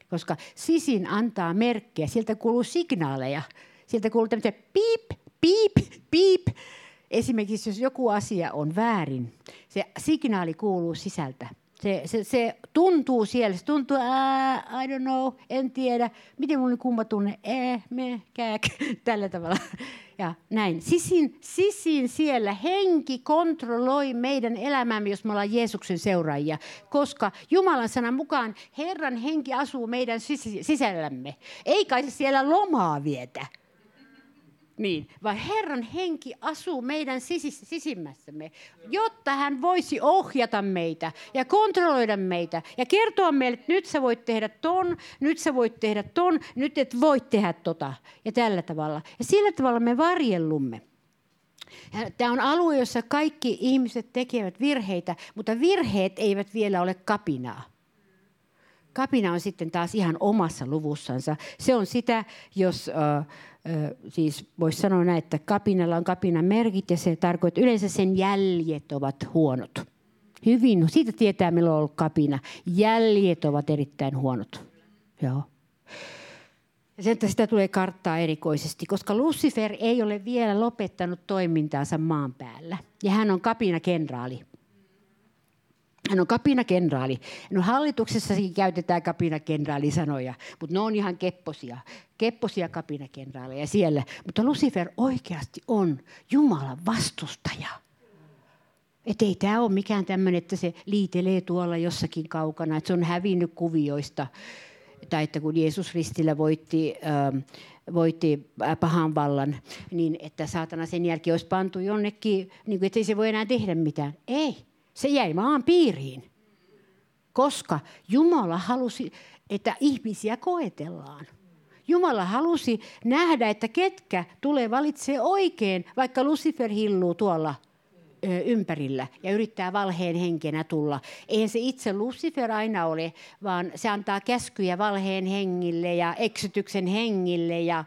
Koska sisin antaa merkkejä, sieltä kuuluu signaaleja. Sieltä kuuluu tämmöisiä piip, piip, piip. Esimerkiksi jos joku asia on väärin, se signaali kuuluu sisältä. Se, se, se tuntuu siellä, se tuntuu, I don't know, en tiedä, miten mulla on kumma tunne, eh, me, kääk, [LAUGHS] tällä tavalla. Ja näin. Sisin, sisin siellä henki kontrolloi meidän elämäämme, jos me ollaan Jeesuksen seuraajia. Koska Jumalan sanan mukaan Herran henki asuu meidän sisällämme. Ei kai se siellä lomaa vietä. Niin, vaan Herran henki asuu meidän sisis, sisimmässämme, jotta hän voisi ohjata meitä ja kontrolloida meitä ja kertoa meille, että nyt sä voit tehdä ton, nyt sä voit tehdä ton, nyt et voi tehdä tota ja tällä tavalla. Ja sillä tavalla me varjellumme. Tämä on alue, jossa kaikki ihmiset tekevät virheitä, mutta virheet eivät vielä ole kapinaa. Kapina on sitten taas ihan omassa luvussansa. Se on sitä, jos... Uh, siis voisi sanoa näin, että kapinalla on kapinan merkit ja se tarkoittaa, että yleensä sen jäljet ovat huonot. Hyvin, siitä tietää milloin on ollut kapina. Jäljet ovat erittäin huonot. Joo. Ja sen sitä tulee karttaa erikoisesti, koska Lucifer ei ole vielä lopettanut toimintaansa maan päällä. Ja hän on kapinakenraali. Hän on kapinakenraali. No hallituksessakin käytetään kapinakenraali-sanoja, mutta ne on ihan kepposia. Kepposia kapinakenraaleja siellä. Mutta Lucifer oikeasti on Jumalan vastustaja. Että ei tämä ole mikään tämmöinen, että se liitelee tuolla jossakin kaukana, että se on hävinnyt kuvioista. Tai että kun Jeesus ristillä voitti, äh, voitti äh, pahan vallan, niin että saatana sen jälkeen olisi pantu jonnekin, niin kuin, että ei se voi enää tehdä mitään. Ei, se jäi maan piiriin, koska Jumala halusi, että ihmisiä koetellaan. Jumala halusi nähdä, että ketkä tulee valitsee oikein, vaikka Lucifer hilluu tuolla ympärillä ja yrittää valheen henkenä tulla. Eihän se itse Lucifer aina ole, vaan se antaa käskyjä valheen hengille ja eksytyksen hengille ja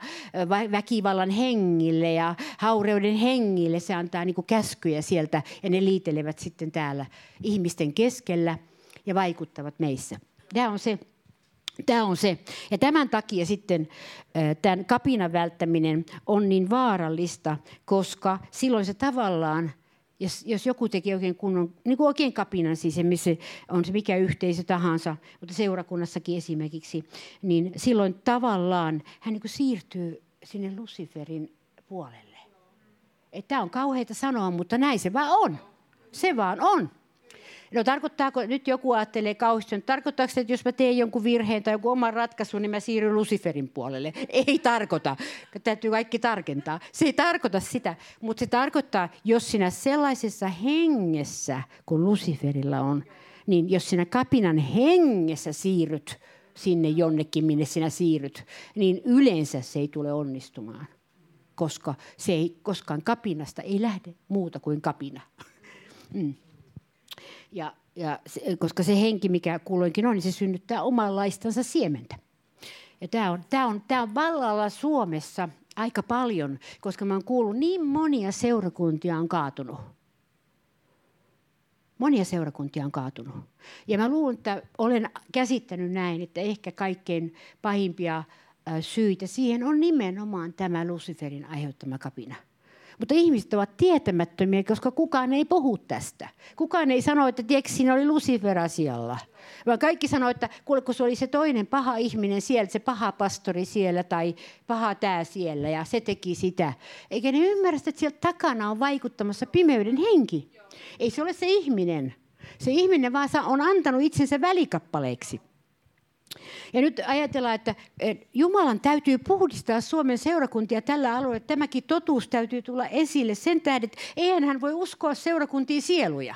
väkivallan hengille ja haureuden hengille. Se antaa niin kuin käskyjä sieltä ja ne liitelevät sitten täällä ihmisten keskellä ja vaikuttavat meissä. Tämä on se Tämä on se. Ja tämän takia sitten tämän kapinan välttäminen on niin vaarallista, koska silloin se tavallaan, jos, jos joku tekee oikein kunnon, niin kuin oikein kapinan, siis missä on se mikä yhteisö tahansa, mutta seurakunnassakin esimerkiksi, niin silloin tavallaan hän niin kuin siirtyy sinne Luciferin puolelle. Tämä on kauheita sanoa, mutta näin se vaan on. Se vaan on. No tarkoittaako, nyt joku ajattelee kauheasti, tarkoittaako se, että jos mä teen jonkun virheen tai joku oman ratkaisun, niin mä siirryn Luciferin puolelle? Ei tarkoita. Täytyy kaikki tarkentaa. Se ei tarkoita sitä, mutta se tarkoittaa, jos sinä sellaisessa hengessä, kun Luciferilla on, niin jos sinä kapinan hengessä siirryt sinne jonnekin, minne sinä siirryt, niin yleensä se ei tule onnistumaan. Koska se ei koskaan kapinasta ei lähde muuta kuin kapina. Mm. Ja, ja se, koska se henki, mikä kulloinkin on, niin se synnyttää omanlaistansa siementä. Ja tämä on, tämä on, tämä on vallalla Suomessa aika paljon, koska mä oon kuullut niin monia seurakuntia on kaatunut. Monia seurakuntia on kaatunut. Ja mä luulen, että olen käsittänyt näin, että ehkä kaikkein pahimpia syitä siihen on nimenomaan tämä Luciferin aiheuttama kapina. Mutta ihmiset ovat tietämättömiä, koska kukaan ei puhu tästä. Kukaan ei sano, että tiedätkö, siinä oli Lucifer asialla. Vaan kaikki sanoo, että kuule, kun se oli se toinen paha ihminen siellä, se paha pastori siellä tai paha tämä siellä ja se teki sitä. Eikä ne ymmärrä, että siellä takana on vaikuttamassa pimeyden henki. Ei se ole se ihminen. Se ihminen vaan on antanut itsensä välikappaleeksi. Ja nyt ajatellaan, että Jumalan täytyy puhdistaa Suomen seurakuntia tällä alueella. Tämäkin totuus täytyy tulla esille sen tähden, että eihän hän voi uskoa seurakuntiin sieluja.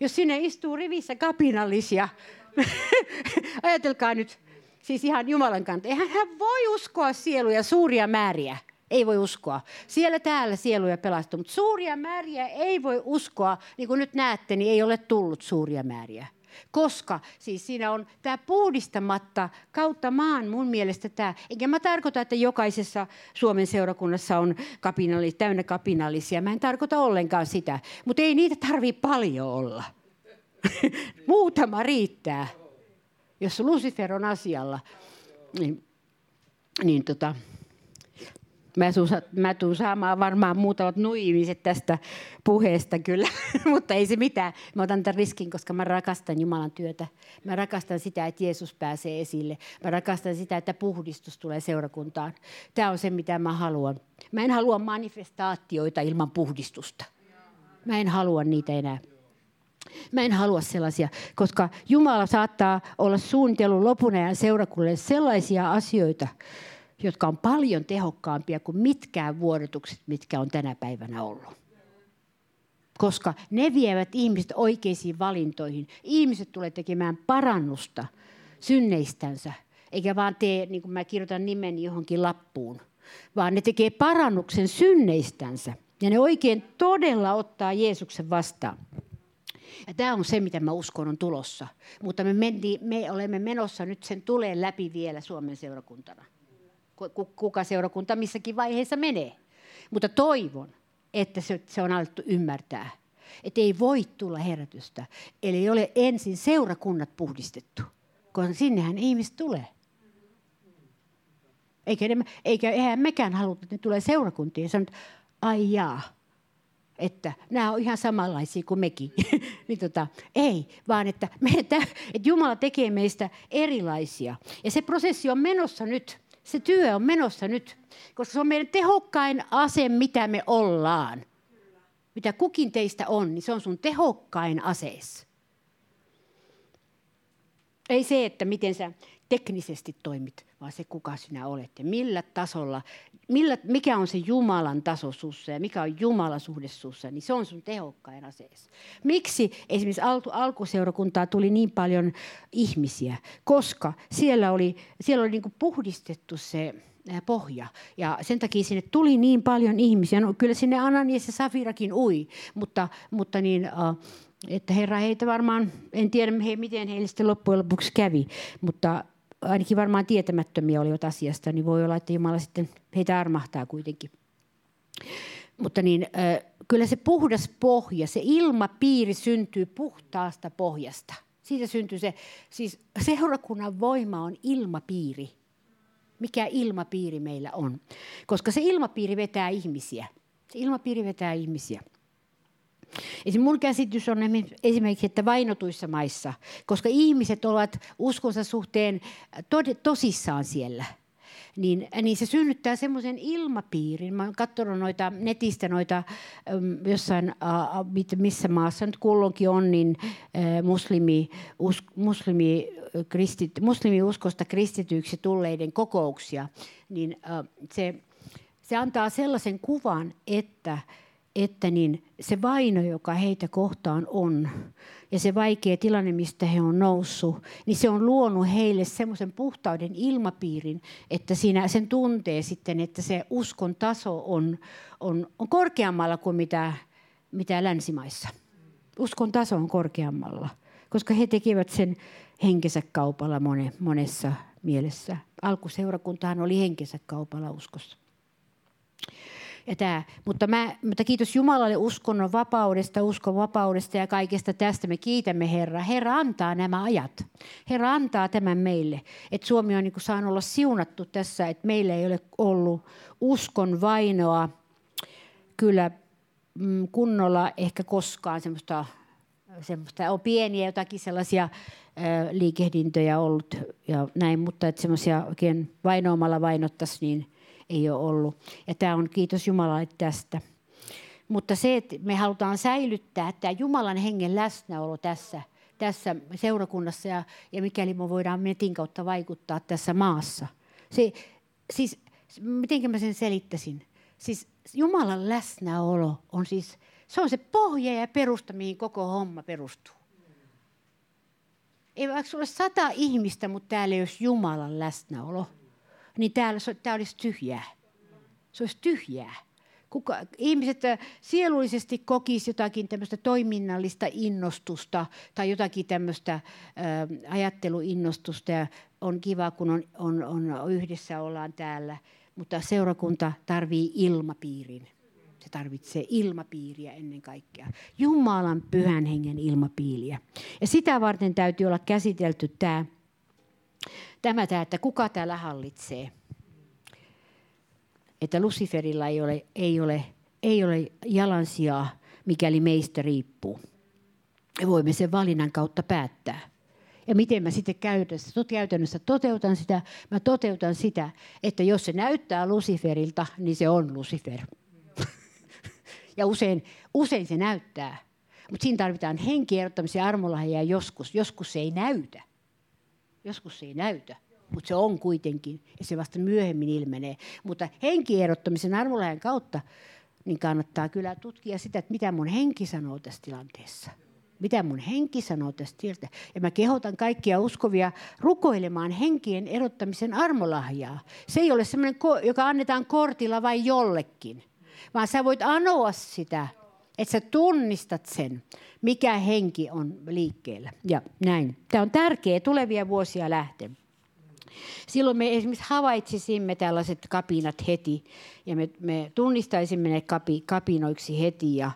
Jos sinne istuu rivissä kapinallisia, [LAUGHS] ajatelkaa nyt, siis ihan Jumalan kanta. Eihän hän voi uskoa sieluja suuria määriä. Ei voi uskoa. Siellä täällä sieluja pelastuu, mutta suuria määriä ei voi uskoa. Niin kuin nyt näette, niin ei ole tullut suuria määriä. Koska siis siinä on tämä puhdistamatta kautta maan mun mielestä tämä. Enkä mä tarkoita, että jokaisessa Suomen seurakunnassa on kapinallis, täynnä kapinallisia. Mä en tarkoita ollenkaan sitä. Mutta ei niitä tarvii paljon olla. [LAUGHS] Muutama riittää. Jos Lucifer on asialla, niin, niin tota, Mä, tuun, mä tuun saamaan varmaan muutamat nuimiset tästä puheesta kyllä, [LAUGHS] mutta ei se mitään. Mä otan tämän riskin, koska mä rakastan Jumalan työtä. Mä rakastan sitä, että Jeesus pääsee esille. Mä rakastan sitä, että puhdistus tulee seurakuntaan. Tämä on se, mitä mä haluan. Mä en halua manifestaatioita ilman puhdistusta. Mä en halua niitä enää. Mä en halua sellaisia, koska Jumala saattaa olla suunnitellut lopun ajan seurakunnalle sellaisia asioita, jotka on paljon tehokkaampia kuin mitkään vuodotukset, mitkä on tänä päivänä ollut. Koska ne vievät ihmiset oikeisiin valintoihin. Ihmiset tulee tekemään parannusta synneistänsä, eikä vaan tee, niin kuin mä kirjoitan nimeni johonkin lappuun, vaan ne tekee parannuksen synneistänsä. Ja ne oikein todella ottaa Jeesuksen vastaan. Ja tämä on se, mitä mä uskon on tulossa. Mutta me, menti, me olemme menossa nyt sen tulee läpi vielä Suomen seurakuntana kuka seurakunta missäkin vaiheessa menee. Mutta toivon, että se, on alettu ymmärtää, että ei voi tulla herätystä, eli ei ole ensin seurakunnat puhdistettu, koska sinnehän ihmiset tulee. Eikä, ne, eikä eihän mekään haluta, että ne tulee seurakuntiin ja sanot, ai jaa, että nämä on ihan samanlaisia kuin mekin. [LAUGHS] niin tota, ei, vaan että, me, että Jumala tekee meistä erilaisia. Ja se prosessi on menossa nyt se työ on menossa nyt, koska se on meidän tehokkain ase, mitä me ollaan. Mitä kukin teistä on, niin se on sun tehokkain asees. Ei se, että miten sä teknisesti toimit, vaan se, kuka sinä olet ja millä tasolla, millä, mikä on se Jumalan taso sussa ja mikä on Jumalan suhde sussa, niin se on sun tehokkain asees. Miksi esimerkiksi al- alkuseurakuntaa tuli niin paljon ihmisiä? Koska siellä oli, siellä oli niin kuin puhdistettu se pohja. Ja sen takia sinne tuli niin paljon ihmisiä. No, kyllä sinne Ananias ja Safirakin ui, mutta, mutta niin, että Herra heitä varmaan, en tiedä miten heille sitten loppujen lopuksi kävi, mutta ainakin varmaan tietämättömiä olivat asiasta, niin voi olla, että Jumala sitten heitä armahtaa kuitenkin. Mutta niin, kyllä se puhdas pohja, se ilmapiiri syntyy puhtaasta pohjasta. Siitä syntyy se, siis seurakunnan voima on ilmapiiri. Mikä ilmapiiri meillä on. Koska se ilmapiiri vetää ihmisiä. Se ilmapiiri vetää ihmisiä. Mun käsitys on esimerkiksi, että vainotuissa maissa, koska ihmiset ovat uskonsa suhteen tosissaan siellä – niin, niin se synnyttää semmoisen ilmapiirin. Mä oon katsonut noita netistä noita jossain, missä maassa nyt kulloinkin on, niin muslimi, us, muslimi, kristit, muslimiuskosta kristityiksi tulleiden kokouksia, niin se, se antaa sellaisen kuvan, että että niin se vaino, joka heitä kohtaan on, ja se vaikea tilanne, mistä he on noussut, niin se on luonut heille semmoisen puhtauden ilmapiirin, että siinä sen tuntee sitten, että se uskon taso on, on, on korkeammalla kuin mitä, mitä länsimaissa. Uskon taso on korkeammalla, koska he tekevät sen henkensä kaupalla mone, monessa mielessä. Alkuseurakuntahan oli henkensä kaupalla uskossa. Ja tämä. Mutta, mä, mutta kiitos Jumalalle uskonnon vapaudesta, uskon vapaudesta ja kaikesta tästä. Me kiitämme Herra. Herra antaa nämä ajat. Herra antaa tämän meille. Että Suomi on niin saanut olla siunattu tässä, että meillä ei ole ollut uskon vainoa kyllä mm, kunnolla ehkä koskaan semmoista, semmoista on pieniä jotakin sellaisia liikehdintöjä ollut ja näin, mutta että semmoisia oikein vainoamalla vainottaisi, niin – ei ole ollut. Ja tämä on kiitos Jumalalle tästä. Mutta se, että me halutaan säilyttää tämä Jumalan hengen läsnäolo tässä, tässä seurakunnassa ja, ja mikäli me voidaan netin kautta vaikuttaa tässä maassa. Se, siis, miten mä sen selittäisin? Siis Jumalan läsnäolo on siis, se on se pohja ja perusta, mihin koko homma perustuu. Ei vaikka ole sata ihmistä, mutta täällä ei olisi Jumalan läsnäolo – niin täällä tämä olisi tyhjää. Se olisi tyhjää. Kuka, ihmiset äh, sielullisesti kokisivat jotakin tämmöistä toiminnallista innostusta tai jotakin tämmöistä äh, ajatteluinnostusta ja on kiva, kun on, on, on yhdessä ollaan täällä, mutta seurakunta tarvii ilmapiirin. Se tarvitsee ilmapiiriä ennen kaikkea. Jumalan pyhän hengen ilmapiiriä. Ja sitä varten täytyy olla käsitelty tämä tämä, tämä, että kuka täällä hallitsee. Että Luciferilla ei ole, ei ole, ei ole jalansijaa, mikäli meistä riippuu. Me voimme sen valinnan kautta päättää. Ja miten mä sitten käytännössä, käytännössä toteutan sitä? Mä toteutan sitä, että jos se näyttää Luciferilta, niin se on Lucifer. [LAUGHS] ja usein, usein se näyttää. Mutta siinä tarvitaan henkierottamisen armolahja joskus. Joskus se ei näytä. Joskus se ei näytä, mutta se on kuitenkin, ja se vasta myöhemmin ilmenee. Mutta henkierottamisen arvolajan kautta niin kannattaa kyllä tutkia sitä, että mitä mun henki sanoo tässä tilanteessa. Mitä mun henki sanoo tästä tieltä. Ja mä kehotan kaikkia uskovia rukoilemaan henkien erottamisen armolahjaa. Se ei ole semmoinen, joka annetaan kortilla vai jollekin, vaan sä voit anoa sitä että sä tunnistat sen, mikä henki on liikkeellä. Ja näin. Tämä on tärkeää tulevia vuosia lähten. Silloin me esimerkiksi havaitsisimme tällaiset kapinat heti ja me, me tunnistaisimme ne kapi, kapinoiksi heti ja,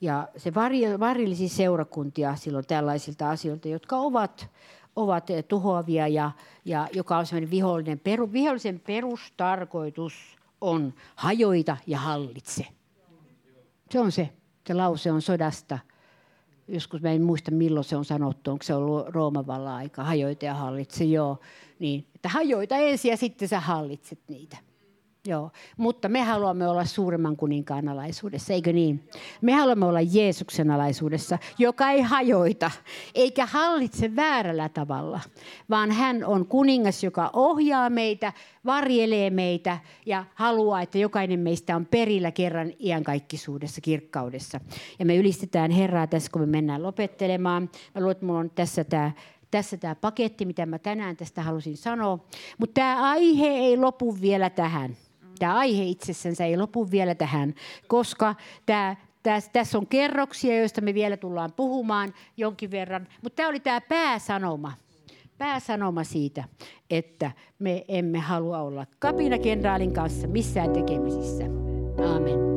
ja se varjelisi seurakuntia silloin tällaisilta asioilta, jotka ovat, ovat tuhoavia ja, ja joka on sellainen vihollinen. Peru, vihollisen perustarkoitus on hajoita ja hallitse. Se on se se lause on sodasta. Joskus mä en muista milloin se on sanottu, onko se ollut Rooman aika, hajoita ja hallitse, joo. Niin, että hajoita ensin ja sitten sä hallitset niitä. Joo, mutta me haluamme olla suuremman kuninkaan alaisuudessa, eikö niin? Me haluamme olla Jeesuksen alaisuudessa, joka ei hajoita, eikä hallitse väärällä tavalla, vaan hän on kuningas, joka ohjaa meitä, varjelee meitä ja haluaa, että jokainen meistä on perillä kerran iankaikkisuudessa, kirkkaudessa. Ja me ylistetään Herraa tässä, kun me mennään lopettelemaan. Mä luulen, että mulla on tässä tämä tässä tämä paketti, mitä mä tänään tästä halusin sanoa. Mutta tämä aihe ei lopu vielä tähän tämä aihe itsessänsä ei lopu vielä tähän, koska tämä tässä on kerroksia, joista me vielä tullaan puhumaan jonkin verran. Mutta tämä oli tämä pääsanoma. Pääsanoma siitä, että me emme halua olla kapinakenraalin kanssa missään tekemisissä. Aamen.